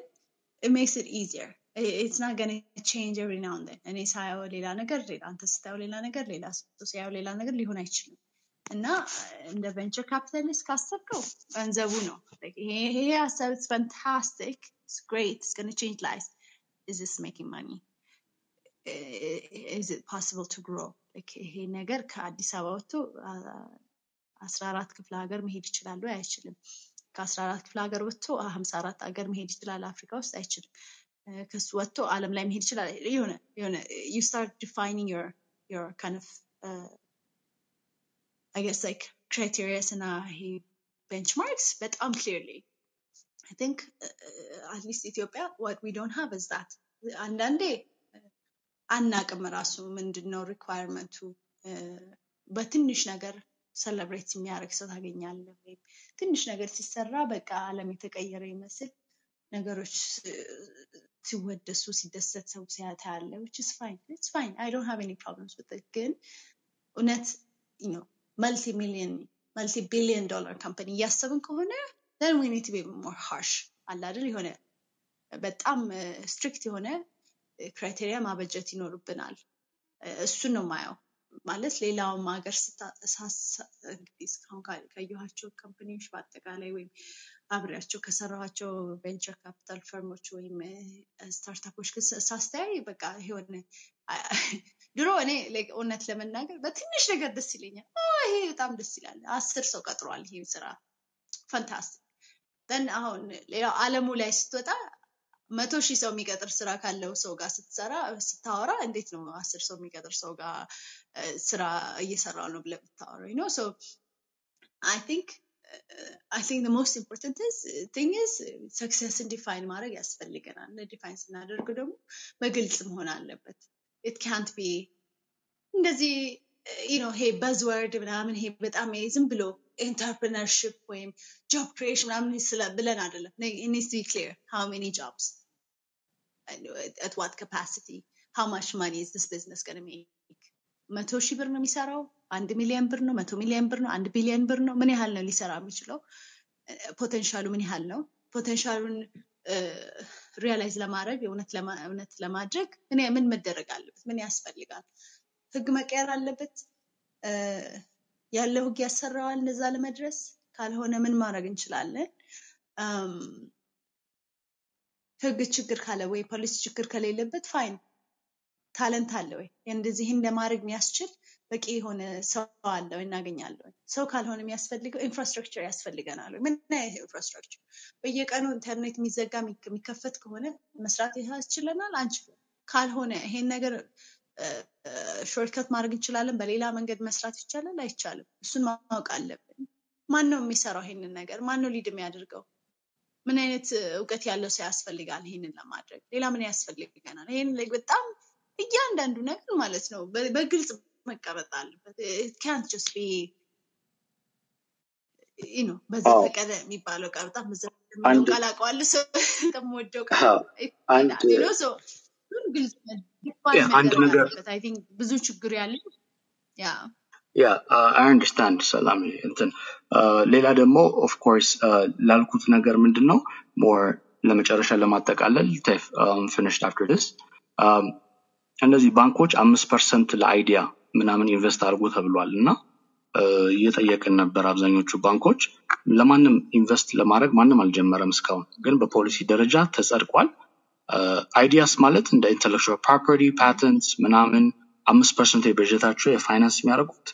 it makes it easier I- it's not going to change every now and then እኔ ሳየው ሌላ ነገር ሌላ አንተ ስታየው ሌላ ነገር ሌላ ሰው ሲያየው ሌላ ነገር ሊሆን አይችልም እና እንደ ቬንቸር ካፒታሊስት ካሰብከው ገንዘቡ ነው Like ይሄ ይሄ ሀሳብ it's fantastic it's great it's going to change lives is this making money is it possible to grow Like ይሄ ነገር ከአዲስ አበባ ወጥቶ አስራ አራት ክፍለ ሀገር መሄድ ይችላሉ አይችልም ከአስራ አራት ክፍለ ሀገር ወጥቶ ሀምሳ አራት ሀገር መሄድ ይችላል አፍሪካ ውስጥ አይችልም እ፣ ከሱ ወጥቶ ዓለም ላይ መሄድ ይችላል የሆነ የሆነ you start defining your your kind of uh, I guess like criteria እና ይሄ benchmarks በጣም clearly I think uh, uh, at least ኢትዮጵያ what we don't have is that አንዳንዴ አናቅም ራሱ ምንድን ነው ሪኳየርመንቱ በትንሽ ነገር ሰለብሬት የሚያደርግ ሰው ታገኛለህ ወይም ትንሽ ነገር ሲሰራ በቃ ዓለም የተቀየረ ይመስል ነገሮች ሲወደሱ ሲደሰት ሰው ሲያታ ያለ which is fine it's fine. I don't have any problems with it. ግን እውነት multi-million multi-billion dollar company እያሰብን ከሆነ then we need to be more harsh የሆነ በጣም strict የሆነ criteria ማበጀት ይኖርብናል። እ፣ እሱን ነው ማየው ማለት ሌላውም ሀገር እንግዲህ እስካሁን ካ- ካየኋቸው company ዎች በአጠቃላይ ወይም አብሬያቸው ከሰራኋቸው venture capital firm ኦች ወይም startup ኦች ሳስተያይ በቃ የሆነ ድሮ እኔ እውነት ለመናገር በትንሽ ነገር ደስ ይለኛል። ይሄ በጣም ደስ ይላል። አስር ሰው ቀጥሯል ይሄ ስራ። fantastic አሁን ሌላው አለሙ ላይ ስትወጣ መቶ ሺህ ሰው የሚቀጥር ስራ ካለው ሰው ጋር ስትሰራ ስታወራ እንዴት ነው አስር ሰው የሚቀጥር ሰው ጋር እ፣ ስራ እየሰራው ነው ብለህ ብታወራው ነው ሶ አይ ቲንክ አይ ቲንክ ሞስት ኢምፖርታንት ቲንግ ኢዝ ሰክሰስን ዲፋይን ማድረግ ያስፈልገናል ዲፋይን ስናደርግ ደግሞ በግልጽ መሆን አለበት ኢት ካንት ቢ እንደዚህ ዩ ኖ ይሄ በዝወርድ ምናምን ይሄ በጣም ይሄ ዝም ብሎ ኢንተርፕረነርሽፕ ወይም ጆብ ክሪኤሽን ምናምን ስለ ብለን አይደለም ኒስ ቢ ክሊር ሃው ሜኒ ጆብስ at what capacity? How much money is this business going to make? መቶ ሺህ ብር ነው የሚሰራው? አንድ ሚሊዮን ብር ነው? መቶ ሚሊዮን ብር ነው? አንድ ቢሊዮን ብር ነው? ምን ያህል ነው ሊሰራ የሚችለው? potential ኡ ምን ያህል ነው? potential ኡን realize ለማድረግ እውነት ለማ- እውነት ለማድረግ ምን መደረግ አለበት? ምን ያስፈልጋል? ህግ መቀየር አለበት? ያለው ህግ ያሰራዋል? እንደዛ ለመድረስ? ካልሆነ ምን ማድረግ እንችላለን ህግ ችግር ካለ ወይ ፖሊሲ ችግር ከሌለበት fine talent አለ ወይ እንደዚህ ለማድረግ የሚያስችል በቂ የሆነ ሰው አለ ወይ እናገኛለን ወይ ሰው ካልሆነ የሚያስፈልገው infrastructure ያስፈልገናል ምን አይነት infrastructure በየቀኑ ኢንተርኔት የሚዘጋ የሚከፈት ከሆነ መስራት ያስችለናል አንችልም ካልሆነ ይሄን ነገር shortcut ማድረግ እንችላለን። በሌላ መንገድ መስራት ይቻላል አይቻልም? እሱን ማወቅ አለብን። ማን ነው የሚሰራው ይሄንን ነገር? ማን ነው lead የሚያደርገው? ምን አይነት እውቀት ያለው ሰው ያስፈልጋል ይሄንን ለማድረግ? ሌላ ምን ያስፈልገናል? ይሄን በጣም እያንዳንዱ ነገር ማለት ነው በግልጽ መቀመጥ አለበት። ካንት ጀስት ቢ ነው በዘፈቀደ የሚባለው ቃል በጣም አንድ- ቃል አውቀዋለሁ። ሰው ከምወደው አንድ ግልጽ አንድ ነገር- ብዙ ችግር ያለው ያ ያ አይ አንደርስታንድ ሰላም እንትን አ፣ ሌላ ደግሞ ኦፍ ኮርስ ላልኩት ነገር ምንድን ነው more ለመጨረሻ ለማጠቃለል finished after this እነዚህ ባንኮች አምስት percent ለ idea ምናምን invest አድርጎ ተብሏል እና አ፣ እየጠየቅን ነበር አብዛኞቹ ባንኮች። ለማንም invest ለማድረግ ማንም አልጀመረም እስካሁን ግን በፖሊሲ ደረጃ ተጸድቋል። ideas ማለት እንደ intellectual property patents ምናምን አምስት percent የበጀታቸው የፋይናንስ የሚያደርጉት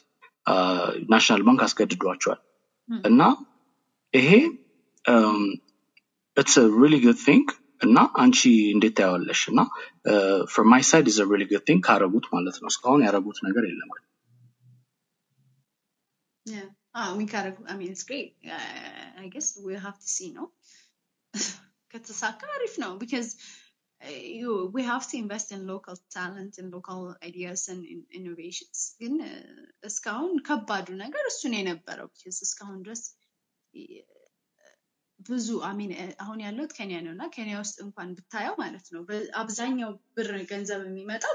ናሽናል ባንክ አስገድዷቸዋል ም። እና ይሄ ኢትስ ሪሊ ጉድ ቲንግ እና አንቺ እንዴት ታየዋለሽ እና ፍሮም ማይ ሳይድ ኢዝ ሪሊ ጉድ ቲንግ ካረጉት ማለት ነው እስካሁን ያረጉት ነገር የለም Yeah. Ah, we gotta. I mean, it's great. Uh, I guess we'll have to see, no? ከተሳካ አሪፍ ነው because uh, you we have to invest in local talent and local ideas and in- innovations ግን uh, እስካሁን ከባዱ ነገር እሱን የነበረው እስካሁን ድረስ ብዙ I mean አሁን ያለሁት ኬንያ ነው እና ኬንያ ውስጥ እንኳን ብታየው ማለት ነው አብዛኛው ብር ገንዘብ የሚመጣው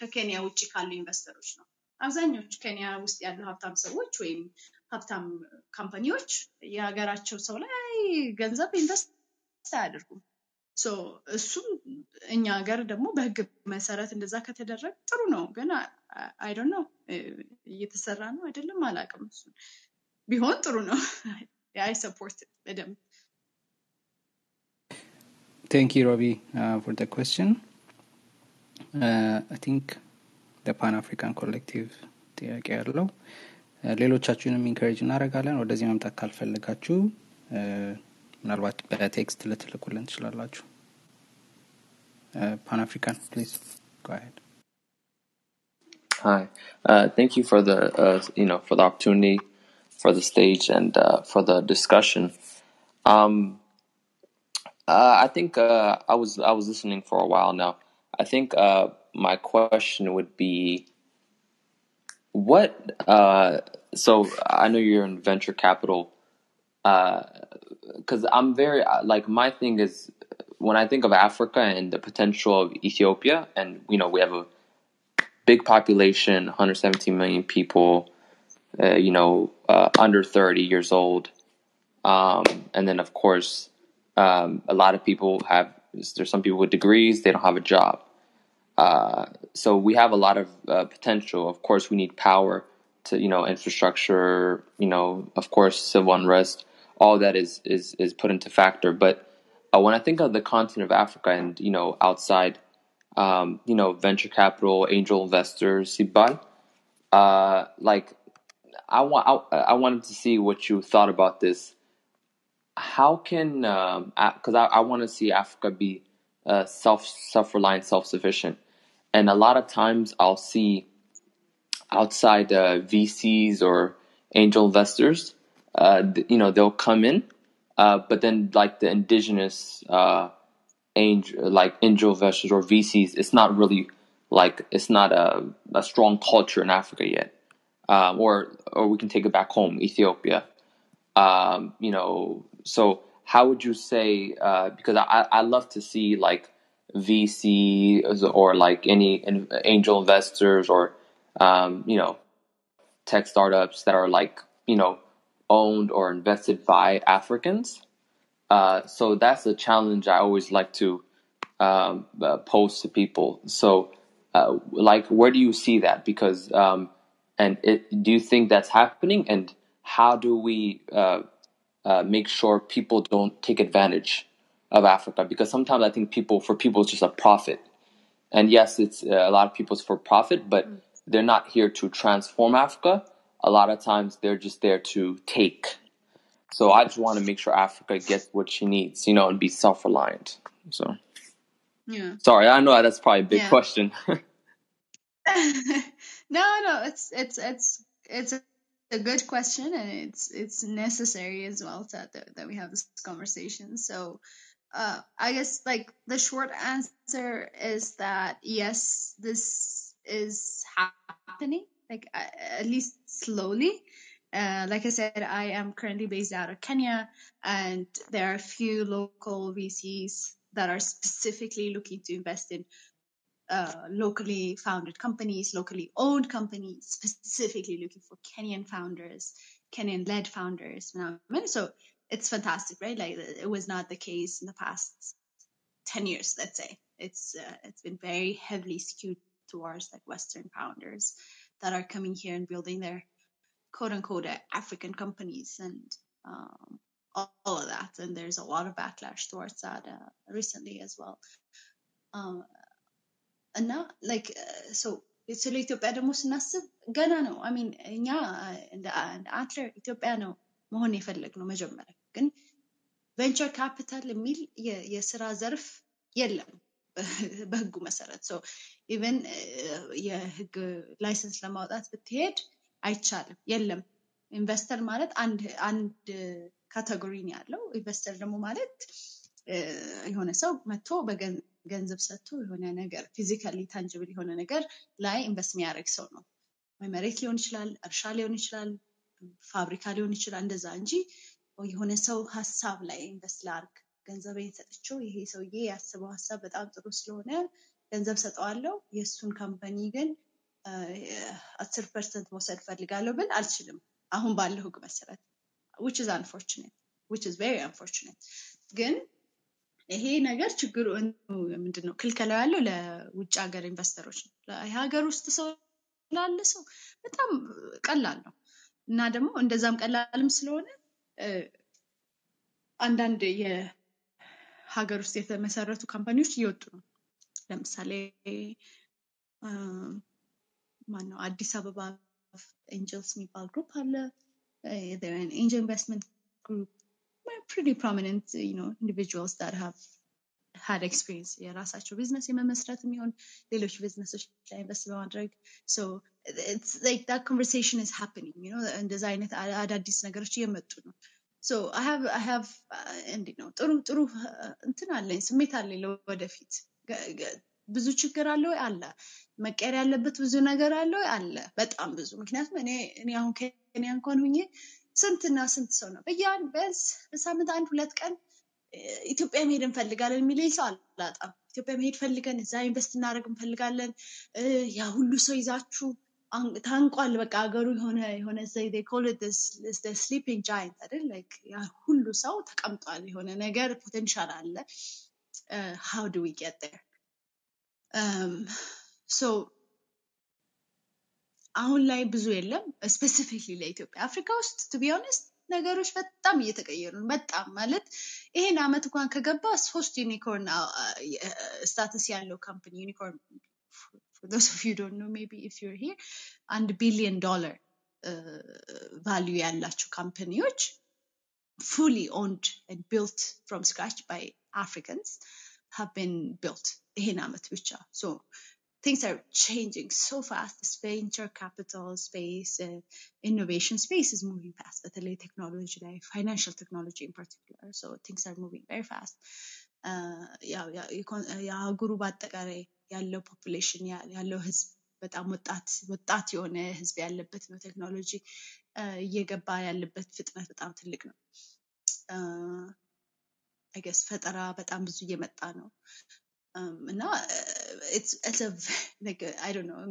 ከኬንያ ውጭ ካሉ ኢንቨስተሮች ነው። አብዛኞቹ ኬንያ ውስጥ ያሉ ሀብታም ሰዎች ወይም ሀብታም company ዎች የሀገራቸው ሰው ላይ ገንዘብ invest አያደርጉም። እሱም እኛ ሀገር ደግሞ በህግ መሰረት እንደዛ ከተደረገ ጥሩ ነው። ግን I know እየተሰራ ነው አይደለም አላውቅም። እሱ ቢሆን ጥሩ ነው። (laughs) I support በደንብ for the question. Uh, I think the Pan African Collective ጥያቄ ያለው uh, ሌሎቻችሁንም encourage እናደርጋለን። ወደዚህ መምጣት ካልፈለጋችሁ uh, ምናልባት በቴክስት ልትልኩልን ትችላላችሁ። ፓን አፍሪካን ፕሊዝ go ahead. Hi. Uh, thank you for the uh, you know for the opportunity, for the stage, and uh, for the discussion. Um, uh, I think uh, I was I was listening for a while now. I think uh, my question would be, what? Uh, so I know you're in venture capital, because I'm very like my thing is when I think of Africa and the potential of Ethiopia, and you know we have a big population, 117 million people, uh, you know, uh, under 30 years old. Um, and then, of course, um, a lot of people have, there's some people with degrees, they don't have a job. Uh, so we have a lot of uh, potential. Of course, we need power to, you know, infrastructure, you know, of course, civil unrest, all that is, is, is put into factor. But uh, when I think of the continent of Africa and, you know, outside um, you know, venture capital, angel investors, Sibal. Uh, like, I want, I, I wanted to see what you thought about this. How can, because I, I want to see Africa be uh, self self reliant, self sufficient, and a lot of times I'll see outside uh, VCs or angel investors, uh, you know, they'll come in, uh, but then like the indigenous. Uh, angel like angel investors or VCs, it's not really like it's not a, a strong culture in Africa yet. Um, or or we can take it back home, Ethiopia. Um, you know, so how would you say? Uh, because I I love to see like VC or like any in- angel investors or um, you know tech startups that are like you know owned or invested by Africans. Uh, so that's a challenge I always like to um, uh, pose to people. So, uh, like, where do you see that? Because, um, and it, do you think that's happening? And how do we uh, uh, make sure people don't take advantage of Africa? Because sometimes I think people, for people, it's just a profit. And yes, it's uh, a lot of people's for profit, but they're not here to transform Africa. A lot of times they're just there to take. So I just want to make sure Africa gets what she needs, you know, and be self reliant. So Yeah. sorry, I know that's probably a big Yeah. question. (laughs) (laughs) no, no, it's it's it's it's a good question, and it's it's necessary as well that that, that we have this conversation. So, uh, I guess like the short answer is that yes, this is happening, like uh, at least slowly. Uh, like I said, I am currently based out of Kenya, and there are a few local VCs that are specifically looking to invest in uh, locally founded companies, locally owned companies, specifically looking for Kenyan founders, Kenyan led founders. So it's fantastic, right? Like it was not the case in the past 10 years, let's say. It's, uh, it's been very heavily skewed towards like Western founders that are coming here and building their quote unquote uh, African companies and um, all, all of that. And there's a lot of backlash towards that uh, recently as well. Um, እና ላይክ ሶ ስለ ኢትዮጵያ ደግሞ ስናስብ ገና ነው አሚን እኛ እንደ አትለር ኢትዮጵያ ነው መሆን የፈለግነው መጀመሪያ ግን ቬንቸር ካፒታል የሚል የ- የስራ ዘርፍ የለም በህጉ መሰረት so even የህግ license ለማውጣት ብትሄድ አይቻልም የለም። ኢንቨስተር ማለት አንድ ነው ያለው። ኢንቨስተር ደግሞ ማለት የሆነ ሰው መጥቶ ገንዘብ ሰጥቶ የሆነ ነገር physically tangible የሆነ ነገር ላይ invest የሚያደርግ ሰው ነው። መሬት ሊሆን ይችላል እርሻ ሊሆን ይችላል ፋብሪካ ሊሆን ይችላል እንደዛ እንጂ የሆነ ሰው ሀሳብ ላይ invest ላርግ ገንዘቤን ሰጥቼው ይሄ ሰውዬ ያስበው ሀሳብ በጣም ጥሩ ስለሆነ ገንዘብ ሰጠዋለሁ። የእሱን company ግን አስር percent መውሰድ ፈልጋለሁ ብል አልችልም። አሁን ባለው ህግ መሰረት። Which is unfortunate. Which is very unfortunate. ግን ይሄ ነገር ችግሩ ምንድን ነው ክልከላው ያለው ለውጭ ሀገር ኢንቨስተሮች ነው። የሀገር ውስጥ ሰው ላለ ሰው በጣም ቀላል ነው። እና ደግሞ እንደዛም ቀላልም ስለሆነ አንዳንድ የሀገር ውስጥ የተመሰረቱ company ዎች እየወጡ ነው። ለምሳሌ ማነው አዲስ አበባ ኤንጀልስ የሚባል group አለ። angel investment group you know individuals that have had experience የራሳቸው ቢዝነስ የመመስረት የሚሆን ሌሎች ቢዝነሶች ላይ invest በማድረግ happening you know? እንደዛ አይነት አዳዲስ ነገሮች እየመጡ ነው have uh, ነው? ጥሩ ጥሩ uh, እንትን አለኝ ስሜት አለኝ ገ- ብዙ ችግር አለ ወይ? አለ። መቀየር ያለበት ብዙ ነገር አለ ወይ? አለ። በጣም ብዙ። ምክንያቱም እኔ አሁን ከኔ እንኳን ሁኜ ስንትና ስንት ሰው ነው? በያን በዝ በሳምንት አንድ ሁለት ቀን ኢትዮጵያ መሄድ እንፈልጋለን የሚለኝ ሰው አላጣም። ኢትዮጵያ መሄድ ፈልገን እዛ ኢንቨስት እናደርግ እንፈልጋለን። ያ ሁሉ ሰው ይዛችሁ ታንቋል። በቃ ሀገሩ የሆነ የሆነ sleeping giant አይደል ሁሉ ሰው ተቀምጧል። የሆነ ነገር ፖቴንሻል አለ። we get there? Um, so አሁን ላይ ብዙ የለም specifically ለኢትዮጵያ አፍሪካ ውስጥ to be ነገሮች በጣም እየተቀየሩ ነው በጣም ማለት ይሄን አመት እንኳን ከገባ ሶስት unicorn status ያለው company unicorn for those (laughs) of you who don't know maybe if you're here አንድ ቢሊዮን ዶላር ቫሊዩ ያላቸው ካምፓኒዎች fully owned and built from scratch by Africans have been built ይሄን አመት ብቻ so things are changing so fast. This venture capital space, uh, innovation space is moving fast. በተለይ technology ላይ financial technology in particular. So things are moving very fast. Uh, ያው ያ- የኮን- የአህጉሩ በአጠቃላይ ያለው ፖፑሌሽን ያለው ህዝብ በጣም ወጣት ወጣት የሆነ ህዝብ ያለበት ነው። ቴክኖሎጂ እየገባ ያለበት ፍጥነት በጣም ትልቅ ነው። I guess ፈጠራ በጣም ብዙ እየመጣ ነው። እና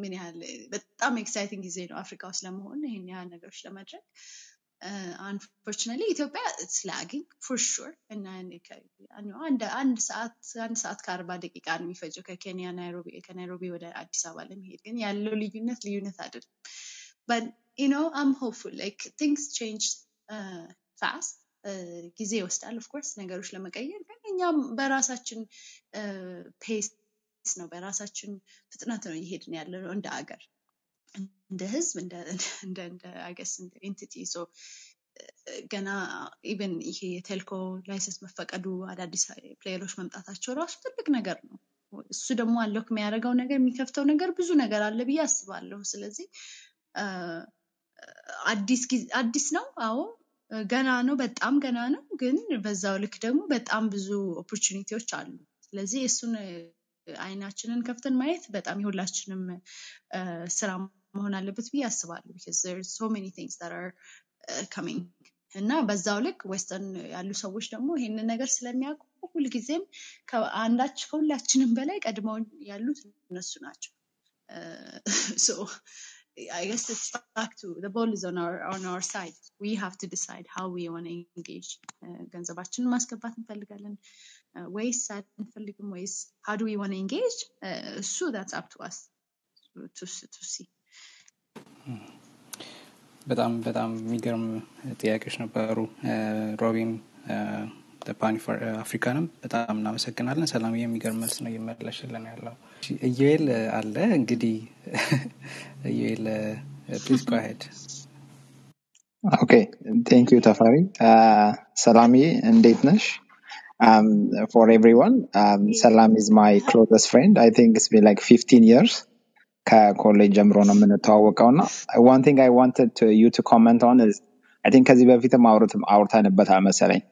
ምን ያህል በጣም exciting ጊዜ ነው አፍሪካ ውስጥ ለመሆን ይህን ያህል ነገሮች ለማድረግ unfortunately ኢትዮጵያ is lagging for sure እና አንድ ሰዓት አንድ ሰዓት ከአርባ ደቂቃ ነው የሚፈጀው ከኬንያ ናይሮቢ ከናይሮቢ ወደ አዲስ አበባ ለመሄድ ግን ያለው ልዩነት ልዩነት አይደለም. But you know i'm hopeful like things change uh, uh, ጊዜ ይወስዳል of course ነገሮች ለመቀየር ግን እኛም በራሳችን pace ነው በራሳችን ፍጥነት ነው እየሄድን ያለ ነው እንደ ሀገር እንደ ህዝብ እንደ (laughs) entity so ገና even ይሄ የ telco license መፈቀዱ አዳዲስ player ኦች መምጣታቸው ራሱ ትልቅ ነገር ነው እሱ ደግሞ አለክ የሚያደርገው ነገር የሚከፍተው ነገር ብዙ ነገር አለ ብዬ አስባለሁ። ስለዚህ አዲስ ነው። አዎ ገና ነው፣ በጣም ገና ነው። ግን በዛው ልክ ደግሞ በጣም ብዙ opportunity ዎች አሉ። ስለዚህ እሱን አይናችንን ከፍተን ማየት በጣም የሁላችንም ስራ መሆን አለበት ብዬ አስባለሁ። because there's so many things that are uh, coming እና በዛው ልክ ዌስተርን ያሉ ሰዎች ደግሞ ይሄንን ነገር ስለሚያውቁ ሁልጊዜም ከአንዳች ከሁላችንም በላይ ቀድመው ያሉት እነሱ ናቸው። Uh, so I guess it's back to the ball is on our on our side. We have to decide how we want to engage. Uh, ገንዘባችንን ማስገባት እንፈልጋለን uh, ወይስ አንፈልግም ወይስ how do we want to engage? Uh, እሱ that's up to us to, to see. በጣም በጣም የሚገርም ጥያቄዎች ነበሩ። ሮቢም ፓን አፍሪካንም በጣም እናመሰግናለን። ሰላም የሚገርም መልስ ነው እየመለሽልን ያለው። እዩኤል አለ እንግዲህ እዩኤል please go okay thank you ተፈሪ ሰላምዬ እንዴት ነሽ um, for everyone um, ሰላም is my closest friend i think it's been like 15 years ከኮሌጅ ጀምሮ ነው የምንተዋወቀው እና one thing i wanted to, you to comment on is i think ከዚህ በፊትም አውርት- አውርተንበታል መሰለኝ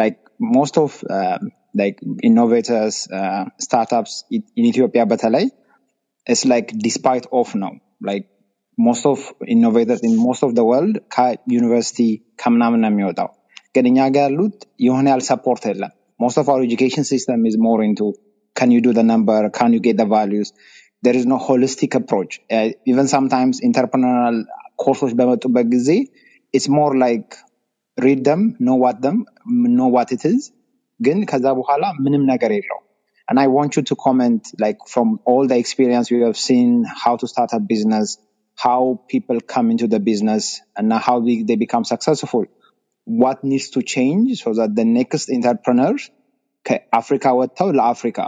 like most of um, like innovators uh, startups in in ኢትዮጵያ በተለይ it's like despite of now like most of innovators in most of the world ከዩኒቨርሲቲ ከምናምን ነው የሚወጣው ግን እኛ ጋር ያሉት የሆነ ያህል ሰፖርት የለም most of our education system is more into can you do the number can you get the values there is no holistic approach uh, even sometimes entrepreneurial ኮርሶች በመጡበት ጊዜ it's more like read them know what them know what it is ግን ከዛ በኋላ ምንም ነገር የለው and i want you to comment like from all the experience you have seen how to start a business how people come into the business and how they, they become successful what needs to change so that the next entrepreneurs ከአፍሪካ ወጥተው ለአፍሪካ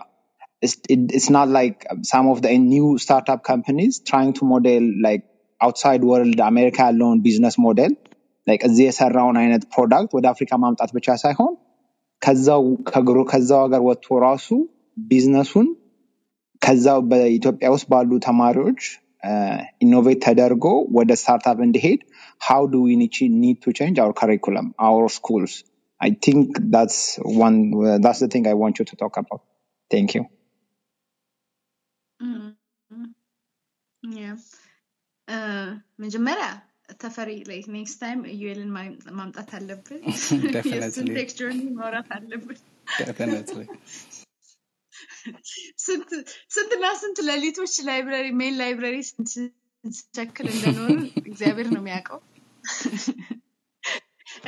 it's, it, it's not like some of the new startup companies trying to model like outside world አሜሪካ ያለውን ቢዝነስ ሞዴል like እዚህ የሰራውን አይነት ፕሮዳክት ወደ አፍሪካ ማምጣት ብቻ ሳይሆን ከዛው ከግሩ ከዛው ሀገር ወጥቶ ራሱ ቢዝነሱን ከዛው በኢትዮጵያ ውስጥ ባሉ ተማሪዎች ኢኖቬት ተደርጎ ወደ ስታርታፕ እንዲሄድ how do we need to need to change our curriculum our schools i think that's one that's the thing i want you መጀመሪያ ተፈሪ like next time ዩኤልን ማምጣት አለብን። የእሱን definitely ቴክስቸር ማውራት አለብን። definitely ስንት ስንትና ስንት ሌሊቶች ላይብረሪ ሜን ላይብረሪ ስንቸክል እንደኖሩ እግዚአብሔር ነው የሚያውቀው።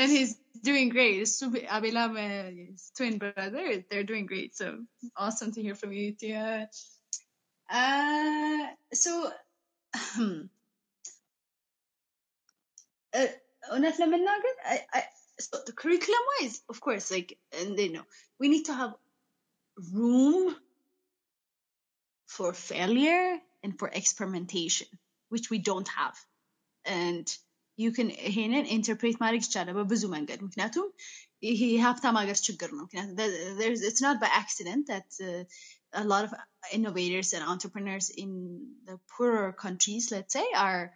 and he's doing great. እሱ አቤላም uh, his twin brother, they're doing great. So awesome to hear from you too. Uh, so uh, (clears throat) እውነት ለመናገር I- I- so the curriculum wise, of course, like and they know we need to have room for failure and for experimentation, which we don't have. And you can ይሄንን ኢንተርፕሬት ማድረግ ይቻላል በብዙ መንገድ ምክንያቱም ይሄ የሀብታም ሀገር ችግር ነው ምክንያቱም the- there's- it's not by accident that uh, a lot of innovators and entrepreneurs in the poorer countries let's say are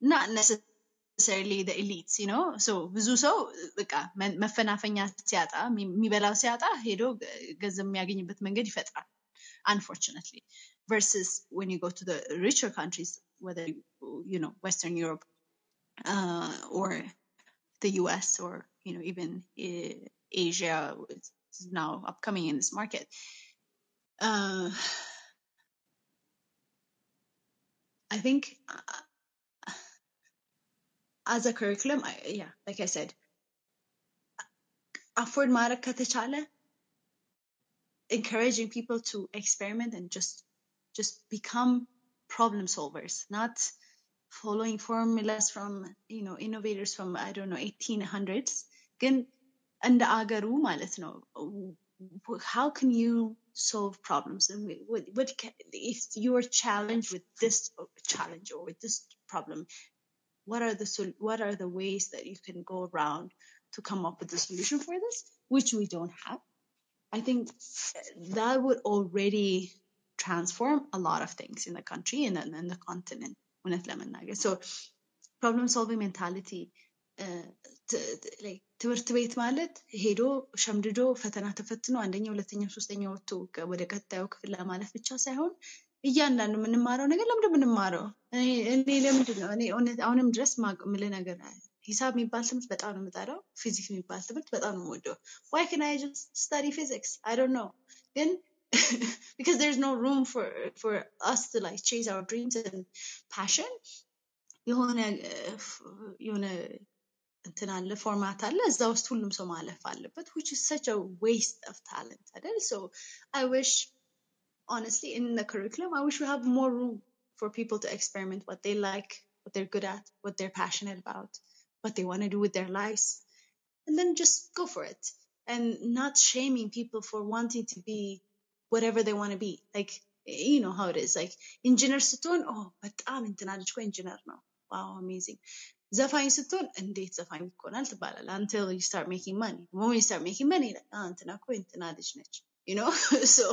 not necessarily the elites you know so ብዙ ሰው በቃ መ- መፈናፈኛ ሲያጣ የሚ- የሚበላው ሲያጣ ሄዶ ገ- ገንዘብ የሚያገኝበት መንገድ ይፈጥራል unfortunately versus when you go to the richer countries whether you know western europe uh, or the us or you know even uh, asia which is now upcoming in this market uh, (sighs) i think uh, as a curriculum I, yeah like i said afford ማድረግ ከተቻለ encouraging people to experiment and just just become problem solvers not following formulas from you know innovators from i don't know 1800s ግን እንደ አገሩ ማለት ነው how can you solve problems. And what, what if you are challenged with this challenge or with this problem what are the what are the ways that you can go around to come up with a solution for this which we don't have? I think that would already transform a lot of things in the country and in the continent so problem solving mentality uh, to, to, like ትምህርት ቤት ማለት ሄዶ ሸምድዶ ፈተና ተፈትኖ አንደኛ ሁለተኛ ሶስተኛ ወጥቶ ወደ ቀጣዩ ክፍል ለማለፍ ብቻ ሳይሆን እያንዳንዱ የምንማረው ነገር ለምንድን የምንማረው? እኔ ለምንድን ነው አሁንም ድረስ ምልህ ነገር ሂሳብ የሚባል ትምህርት በጣም ነው የምጠራው ፊዚክስ የሚባል ትምህርት በጣም ነው የምወደው። ዋይ ካን አይ ጀስት ስታዲ ፊዚክስ አይ ዶንት ኖ ግን (laughs) because there's no room for for us to like chase our dreams and passion. የሆነ የሆነ እንትን አለ ፎርማት አለ እዛ ውስጥ ሁሉም ሰው ማለፍ አለበት which is such a waste of talent አይደል so I wish honestly in the curriculum I wish we have more room for people to experiment what they like what they're good at what they're passionate about what they want to do with their lives and then just go for it and not shaming people for wanting to be whatever they want to be like you know how it is like engineer ስትሆን oh በጣም እንትና ልጅ እኮ ኢንጂነር ነው ዋው አሜዚንግ ዘፋኝ ስትሆን እንዴት ዘፋኝ ይኮናል ትባላል until you start making money when you start making money like ah እንትና እኮ እንትና ልጅ ነች you know so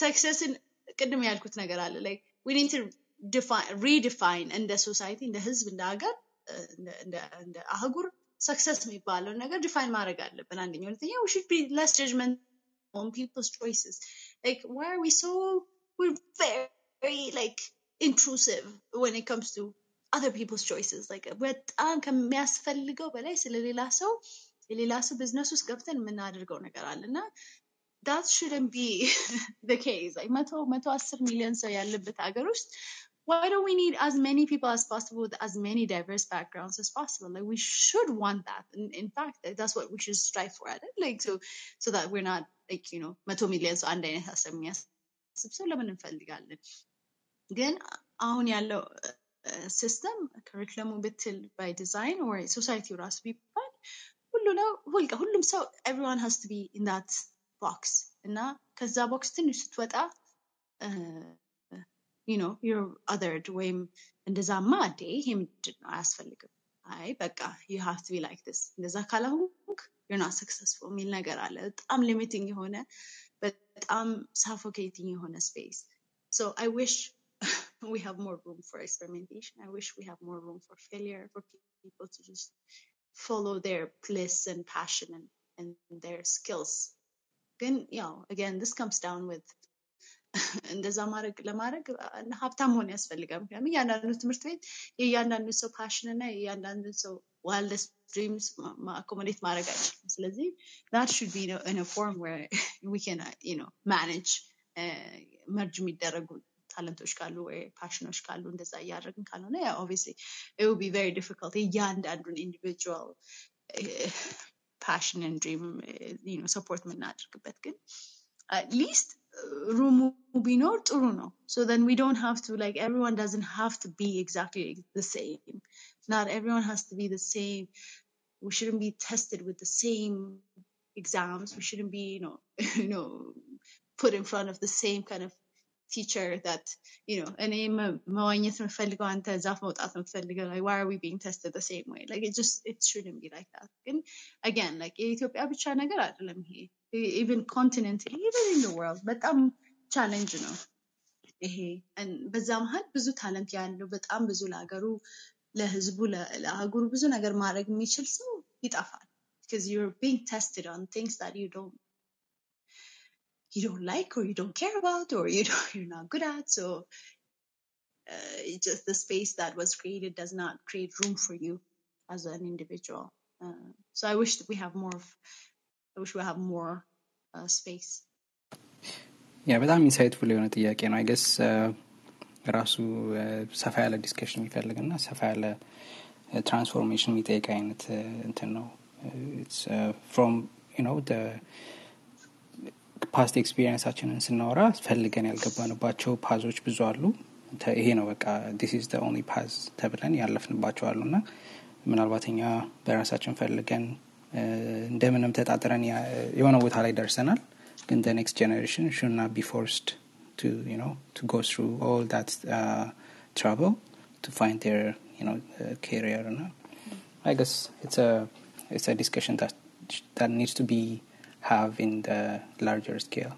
ሰክሰስን ቅድም ያልኩት ነገር አለ like we need to define redefine እንደ ሶሳይቲ እንደ ህዝብ እንደ ሀገር እንደ አህጉር ሰክሰስ የሚባለውን ነገር ዲፋይን ማድረግ አለብን አንደኛ ሁለተኛ we should be less judgmental on people's choices like why are we so we're very like intrusive when it comes to other people's choices like በጣም ከሚያስፈልገው በላይ ስለሌላ ሰው የሌላ ሰው ቢዝነስ ውስጥ ገብተን የምናደርገው ነገር አለ እና that shouldn't be (laughs) the case like መቶ መቶ አስር ሚሊዮን ሰው ያለበት ሀገር ውስጥ why don't we need as many people as possible with as many diverse backgrounds as possible like we should want that in, in fact that's what we should strive for at it like so so that we're not like you know መቶ ሚሊዮን ሰው አንድ አይነት ሀሳብ የሚያስብ ሰው ለምን እንፈልጋለን ግን አሁን ያለው ሲስተም ከሪክለሙ ብትል ባይ ዲዛይን ወይ ሶሳይቲው ራሱ ቢባል ሁሉ ነው ሁልቀ ሁሉም ሰው ኤቭሪዋን ሀስ ቱ ቢ ኢን ዳት ቦክስ እና ከዛ ቦክስ ትንሽ ስትወጣ ዩ ኖ ዩር አዘርድ ወይም እንደዛማ እንዴ ይሄ ምንድን ነው አያስፈልግም አይ በቃ ዩ ሃቭ ቱ ቢ ላይክ ዲስ እንደዛ ካላሆንክ ዩር ናት ሰክሰስፉል የሚል ነገር አለ በጣም ሊሚቲንግ የሆነ በጣም ሳፎኬቲንግ የሆነ ስፔስ ሶ አይ ዊሽ (laughs) we have more room for experimentation. I wish we have more room for failure, for people to just follow their bliss and passion and, and their skills. Then, you know, again, this comes down with (laughs) እንደዛ ማድረግ ለማድረግ ሀብታም መሆን ያስፈልጋል። ምክንያቱም እያንዳንዱ ትምህርት ቤት የእያንዳንዱ ሰው ፓሽን እና የእያንዳንዱ ሰው ዋልደስ ድሪምስ አኮሞዴት ማድረግ አይችልም። ስለዚህ that should be in a form where we can, uh, you know, manage መርጅ የሚደረጉ ታለንቶች ካሉ ወይ ፓሽኖች ካሉ እንደዛ እያደረግን ካልሆነ ያ ኦብቪስሊ it will be very difficult እያንዳንዱን ኢንዲቪጁዋል ፓሽን and ድሪም you know ሰፖርት የምናደርግበት ግን at least ሩሙ ቢኖር ጥሩ ነው so then we don't have to like everyone doesn't have to be exactly the same not everyone has to be the same we shouldn't be tested with the same exams we shouldn't be you know you know put in front of the same kind of teacher that you know እኔ መዋኘት የምፈልገው አንተ ዛፍ መውጣት የምትፈልገው like why are we being tested the same way like it just it shouldn't be like that ግን again like የኢትዮጵያ ብቻ ነገር አይደለም ይሄ even continentally even in the world በጣም ቻሌንጅ ነው ይሄ በዛ መሀል ብዙ ታለንት ያለው በጣም ብዙ ለሀገሩ ለህዝቡ ለአህጉሩ ብዙ ነገር ማድረግ የሚችል ሰው ይጠፋል because you're being tested on things that you don't you don't like or you don't care about or you don't, (laughs) you're not good at. So uh, it just the space that was created does not create room for you as an individual. Uh, so I wish that we have more. Of, I wish we have more uh, space. ያ በጣም ኢንሳይትፉል የሆነ ጥያቄ ነው አይገስ ራሱ ሰፋ ያለ ዲስከሽን የሚፈልግ እና ሰፋ ያለ ትራንስፎርሜሽን የሚጠይቅ አይነት እንትን ነው ፍሮም ኖ ፓስት ኤክስፒሪየንሳችንን ስናወራ ፈልገን ያልገባንባቸው ፓዞች ብዙ አሉ ይሄ ነው በቃ ዲስ ኢዝ ኦንሊ ፓዝ ተብለን ያለፍንባቸው አሉ እና ምናልባት እኛ በራሳችን ፈልገን እንደምንም ተጣጥረን የሆነ ቦታ ላይ ደርሰናል ግን the next generation should not be forced to you know to go through all that uh, trouble to find their you know uh, career and i guess it's a it's a discussion that that needs to be ሃቭ ኢን ላርጀር ስኬል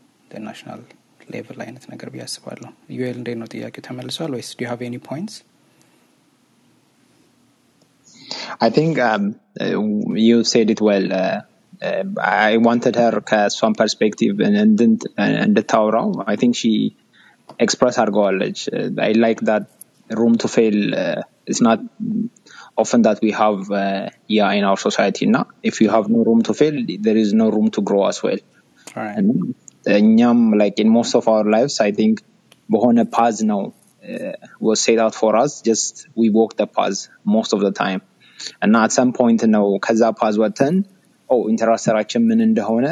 ናሽናል ሌቭል አይነት ነገር ብዬ አስባለሁ። ዩኤል እንዴት ነው ጥያቄው ተመልሷል ወይስ ዱ ሃቭ ኤኒ ፖይንትስ? I think um, uh, you said it well. Uh, uh, I wanted her ከእሷን ፐርስፔክቲቭ እንድታውራው I think she express አድርገዋለች። I like that room to fail uh, it's not often that we have uh, yeah in our society now if you have no room to fail there is no room to grow as well Alright. and እኛም like in most of our lives I think በሆነ ፓዝ ነው uh, was set out for us just we walk the path most of the time እና at some point ነው ከዛ ፓዝ ወጥተን ኦ ኢንተራክተራችን ምን እንደሆነ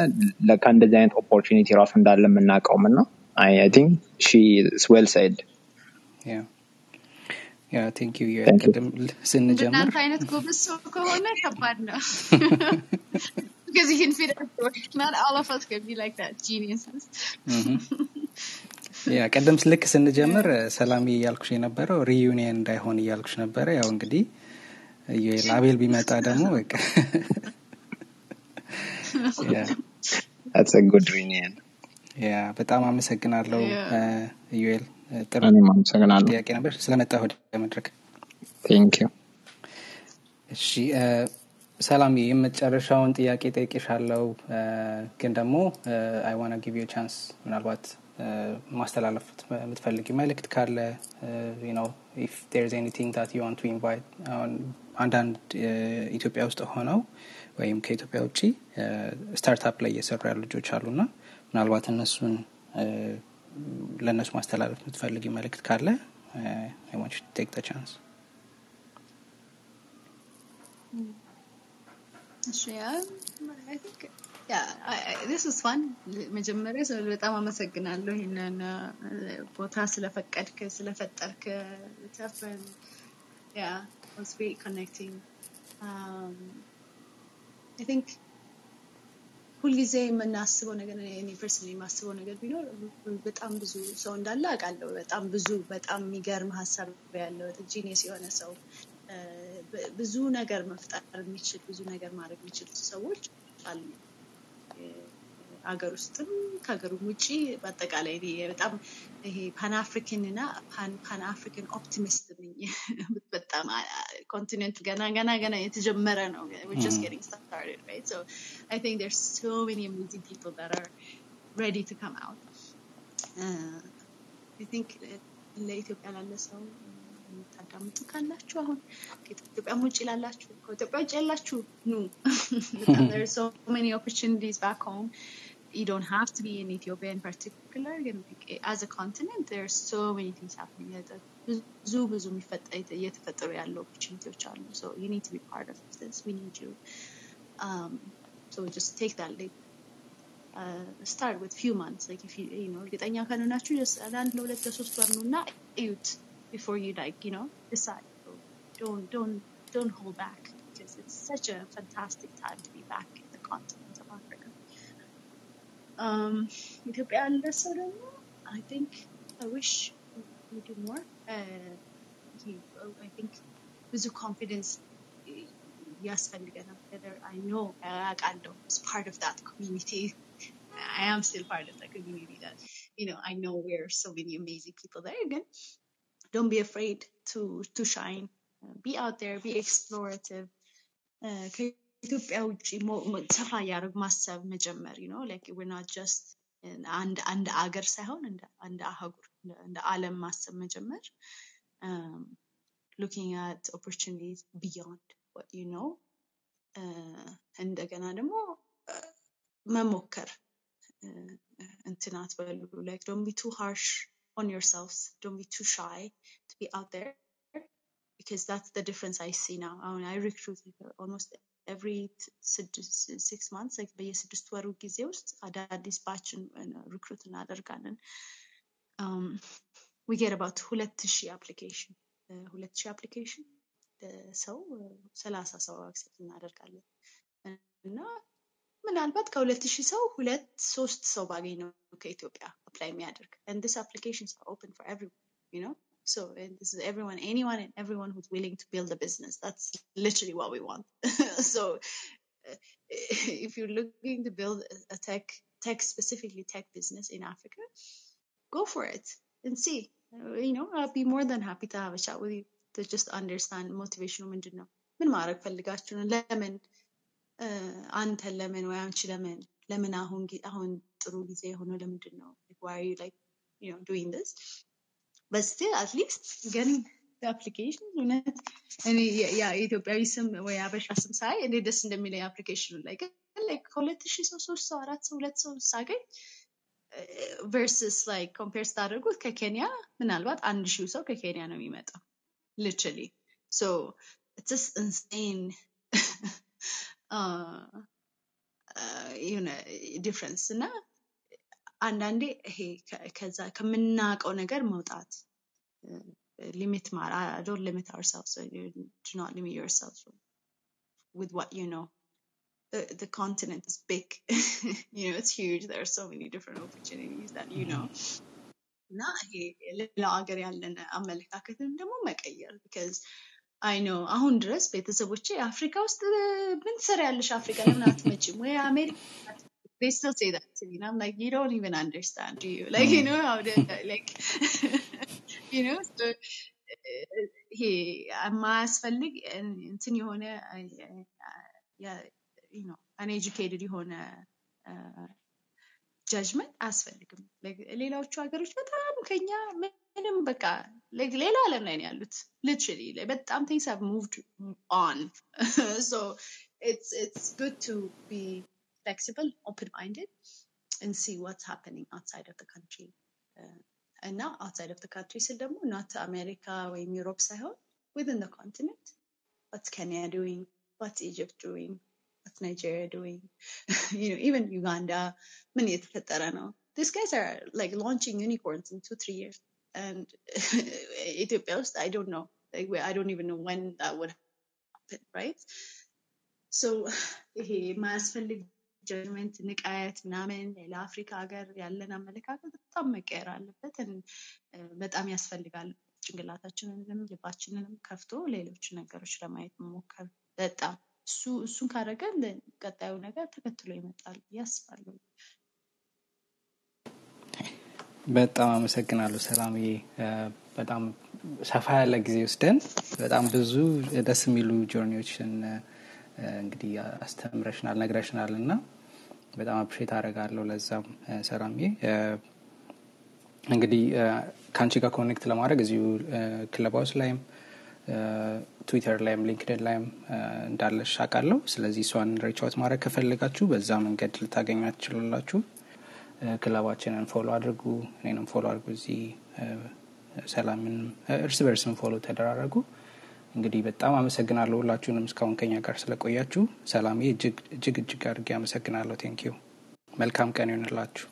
ለካ እንደዚህ አይነት ኦፖርቹኒቲ ራሱ እንዳለ የምናውቀውም እና I, I think she is well said. yeah thank you እዩኤል Thank you. ቅድም ስንጀምር እንደናንተ አይነት ጎበዝ ሰው ከሆነ ከባድ ነው። (laughs) Because you can fit it. Not all of us can be like that. Geniuses. yeah ቀደም ልክ ስንጀምር ሰላሚ እያልኩሽ የነበረው reunion እንዳይሆን እያልኩሽ ነበረ። ያው እንግዲህ እዩኤል አቤል ቢመጣ ደግሞ በቃ (laughs) Yeah That's a good reunion. Yeah በጣም አመሰግናለሁ. ዩኤል ጥሩ ጥያቄ ነበር። ስለመጣ ወደ መድረክ. እሺ ሰላም የመጨረሻውን ጥያቄ ጠይቄሻለሁ። እ፣ ግን ደግሞ I wanna give you chance ምናልባት ማስተላለፍ የምትፈልጊው መልእክት ካለ ነው if there's anything that you want to invite አሁን አንዳንድ ኢትዮጵያ ውስጥ ሆነው ወይም ከኢትዮጵያ ውጭ startup ላይ እየሰሩ ያሉ ልጆች አሉና ምናልባት እነሱን ለእነሱ ማስተላለፍ የምትፈልጊው መልእክት ካለ አይ ዋንት ዩ ቴክ ተ ቻንስ እሺ ያ I think yeah I, I, this was fun መጀመሪያ ሰው በጣም አመሰግናለሁ ይህንን uh, ቦታ ስለፈቀድክ ስለፈጠርክ ተፈን ሁልጊዜ የምናስበው ነገር እኔ የማስበው ነገር ቢኖር በጣም ብዙ ሰው እንዳለ አውቃለሁ። በጣም ብዙ በጣም የሚገርም ሀሳብ ያለው genius የሆነ ሰው ብዙ ነገር መፍጠር የሚችል ብዙ ነገር ማድረግ የሚችል ሰዎች አሉ። ሀገር ውስጥም ከሀገሩም ውጭ በአጠቃላይ እኔ በጣም ይሄ ፓን አፍሪካን እና ፓን አፍሪካን ኦፕቲሚስት ነኝ። በጣም ኮንቲኔንት ገና ገና ገና የተጀመረ ነው። We're just getting started, right? So I think there's so many amazing people that are ready to come out. Uh, I think ለኢትዮጵያ ላለ ሰው የምታዳምጡ ካላችሁ አሁን ከኢትዮጵያም ውጭ ላላችሁ ከኢትዮጵያ ውጭ ያላችሁ ኑ በጣም there are so many opportunities back home you don't have to be in Ethiopia in particular ግን like, as a continent there are so many things happening ብዙ ብዙ የሚፈጠ- እየተፈጠሩ ያሉ opportunities አሉ so you need to be part of this we need you um, so just take that leap uh, start with few months like if you you know እርግጠኛ ካልሆናችሁ just ለአንድ ለሁለት ለሶስት ወር ነው እና እዩት before you like you know decide so don't don't don't hold back because it's such a fantastic time to be back in the continent of Africa um ኢትዮጵያ ያለ ሰው ደግሞ I think I wish we do more uh, he- I think ብዙ confidence ያስፈልገናል whether I know አውቃለሁ as part of that community I am still part of that community that you know I know we're so many amazing people there again don't be afraid to to shine Uh, be out there be explorative uh, ከኢትዮጵያ ውጭ ሞ- ሞ- ሰፋ እያደረግ ማሰብ መጀመር you know like we're not just in አንድ አንድ አገር ሳይሆን እንደ አንድ አህጉር እንደ እንደ ዓለም ማሰብ መጀመር um, looking at opportunities beyond what you know uh, እንደገና ደግሞ uh, መሞከር uh, እንትን አትበሉ like don't be too harsh on yourselves don't be too shy to be out there because that's the difference I see now. I mean, I recruit like almost six months, like በየስድስት ወሩ ጊዜ ውስጥ አዳዲስ batch ን recruit እናደርጋለን። Um, we get about ሁለት ሺህ application. ሁለት ሺህ application ሰው ሰላሳ ሰው accept እናደርጋለን። እና ምናልባት ከሁለት ሺህ ሰው ሁለት ሶስት ሰው ባገኝ ነው ከኢትዮጵያ apply የሚያደርግ. And this applications are open for everyone you know so and this is everyone anyone and everyone who's willing to build a business that's literally what we want (laughs) so uh, if you're looking to build a, a tech tech specifically tech business in Africa, go for it and see. Uh, You know, I'll be more than happy to have a chat with you to just understand motivation ምንድን ነው ምን ማድረግ ፈልጋችሁ ነው ለምን እ፣ አንተን ለምን ወይ አንቺ ለምን ለምን አሁን ጊ- አሁን ጥሩ ጊዜ የሆነው ለምንድን ነው like why are you like you know doing this but still at least (laughs) getting the application እውነት እኔ የ- ያ የኢትዮጵያዊ ስም ወይ አበሻ ስም ሳይ እኔ ደስ እንደሚለኝ አፕሊኬሽኑ ላይ ግን like ከሁለት ሺህ ሰው ሶስት ሰው አራት ሰው ሁለት ሰው ሳገኝ ቨርስስ ላይክ ኮምፔር ስታደርጉት ከኬንያ ምናልባት አንድ ሺህ ሰው ከኬንያ ነው የሚመጣው ሊትራሊ ሶ ኢትስ ኢንሴን (laughs) የሆነ ዲፍረንስ እና አንዳንዴ ይሄ ከ- ከዛ ከምናውቀው ነገር መውጣት ሊሚት ማር ዶንት ሊሚት ourselves so you do not limit yourself with what you know the, the continent is big you know it's huge there are so many different opportunities that you know እና ይሄ ሌላው ሀገር ያለን አመለካከትን ደግሞ መቀየር ቢካዝ አይ ኖ አሁን ድረስ ቤተሰቦቼ አፍሪካ ውስጥ እ፣ ምን ትሰሪያለሽ አፍሪካ ለምን አትመጭም ወይ አሜሪካ they still say that to me and I'm like you don't even understand do you like you know how to like you know so እ፣ ይሄ የማያስፈልግ እ፣ እንትን የሆነ እ፣ የ- you know uneducated የሆነ ጃጅመንት አያስፈልግም። Like ሌላዎቹ ሀገሮች በጣም ከኛ ምንም በቃ like ሌላ ዓለም ላይ ነው ያሉት literally like በጣም things have moved on so it's it's good to be flexible open minded and see what's happening outside of the country Uh, እና outside of the country ስል ደግሞ not America ወይም ዩሮፕ ሳይሆን within the continent what's Kenya doing what's Egypt doing what's Nigeria doing (laughs) you know even Uganda ምን እየተፈጠረ ነው these guys are like launching unicorns in two three years and (laughs) Ethiopia ውስጥ I don't know like we- I don't even know when that would happen right so (sighs) ይሄ የማያስፈልግ ጀጅመንት ንቃየት ምናምን ለአፍሪካ ሀገር ያለን አመለካከት በጣም መቀየር አለበት እ፣ በጣም ያስፈልጋል ጭንቅላታችንንም ልባችንንም ከፍቶ ሌሎች ነገሮች ለማየት መሞከር በጣም እሱ እሱን ካደረገን ቀጣዩ ነገር ተከትሎ ይመጣል ብዬ አስባለሁ። በጣም አመሰግናለሁ ሰላምዬ። በጣም ሰፋ ያለ ጊዜ ወስደን በጣም ብዙ ደስ የሚሉ journey ዎችን እንግዲህ አስተምረሽናል፣ ነግረሽናል እና በጣም appreciate አደርጋለሁ። ለዛም ሰላምዬ እንግዲህ ከአንቺ ጋር connect ለማድረግ እዚሁ ክለብ ላይም ትዊተር ላይም LinkedIn ላይም እንዳለሽ አውቃለሁ። ስለዚህ እሷን reach out ማድረግ ከፈለጋችሁ በዛ መንገድ ልታገኟት ትችላላችሁ። ክለባችንን follow አድርጉ፣ እኔንም follow አድርጉ። እዚህ ሰላምን እርስ በርስም follow ተደራረጉ። እንግዲህ በጣም አመሰግናለሁ ሁላችሁንም እስካሁን ከኛ ጋር ስለቆያችሁ። ሰላሜ እጅግ እጅግ አድርጌ አመሰግናለሁ። thank you። መልካም ቀን ይሆንላችሁ።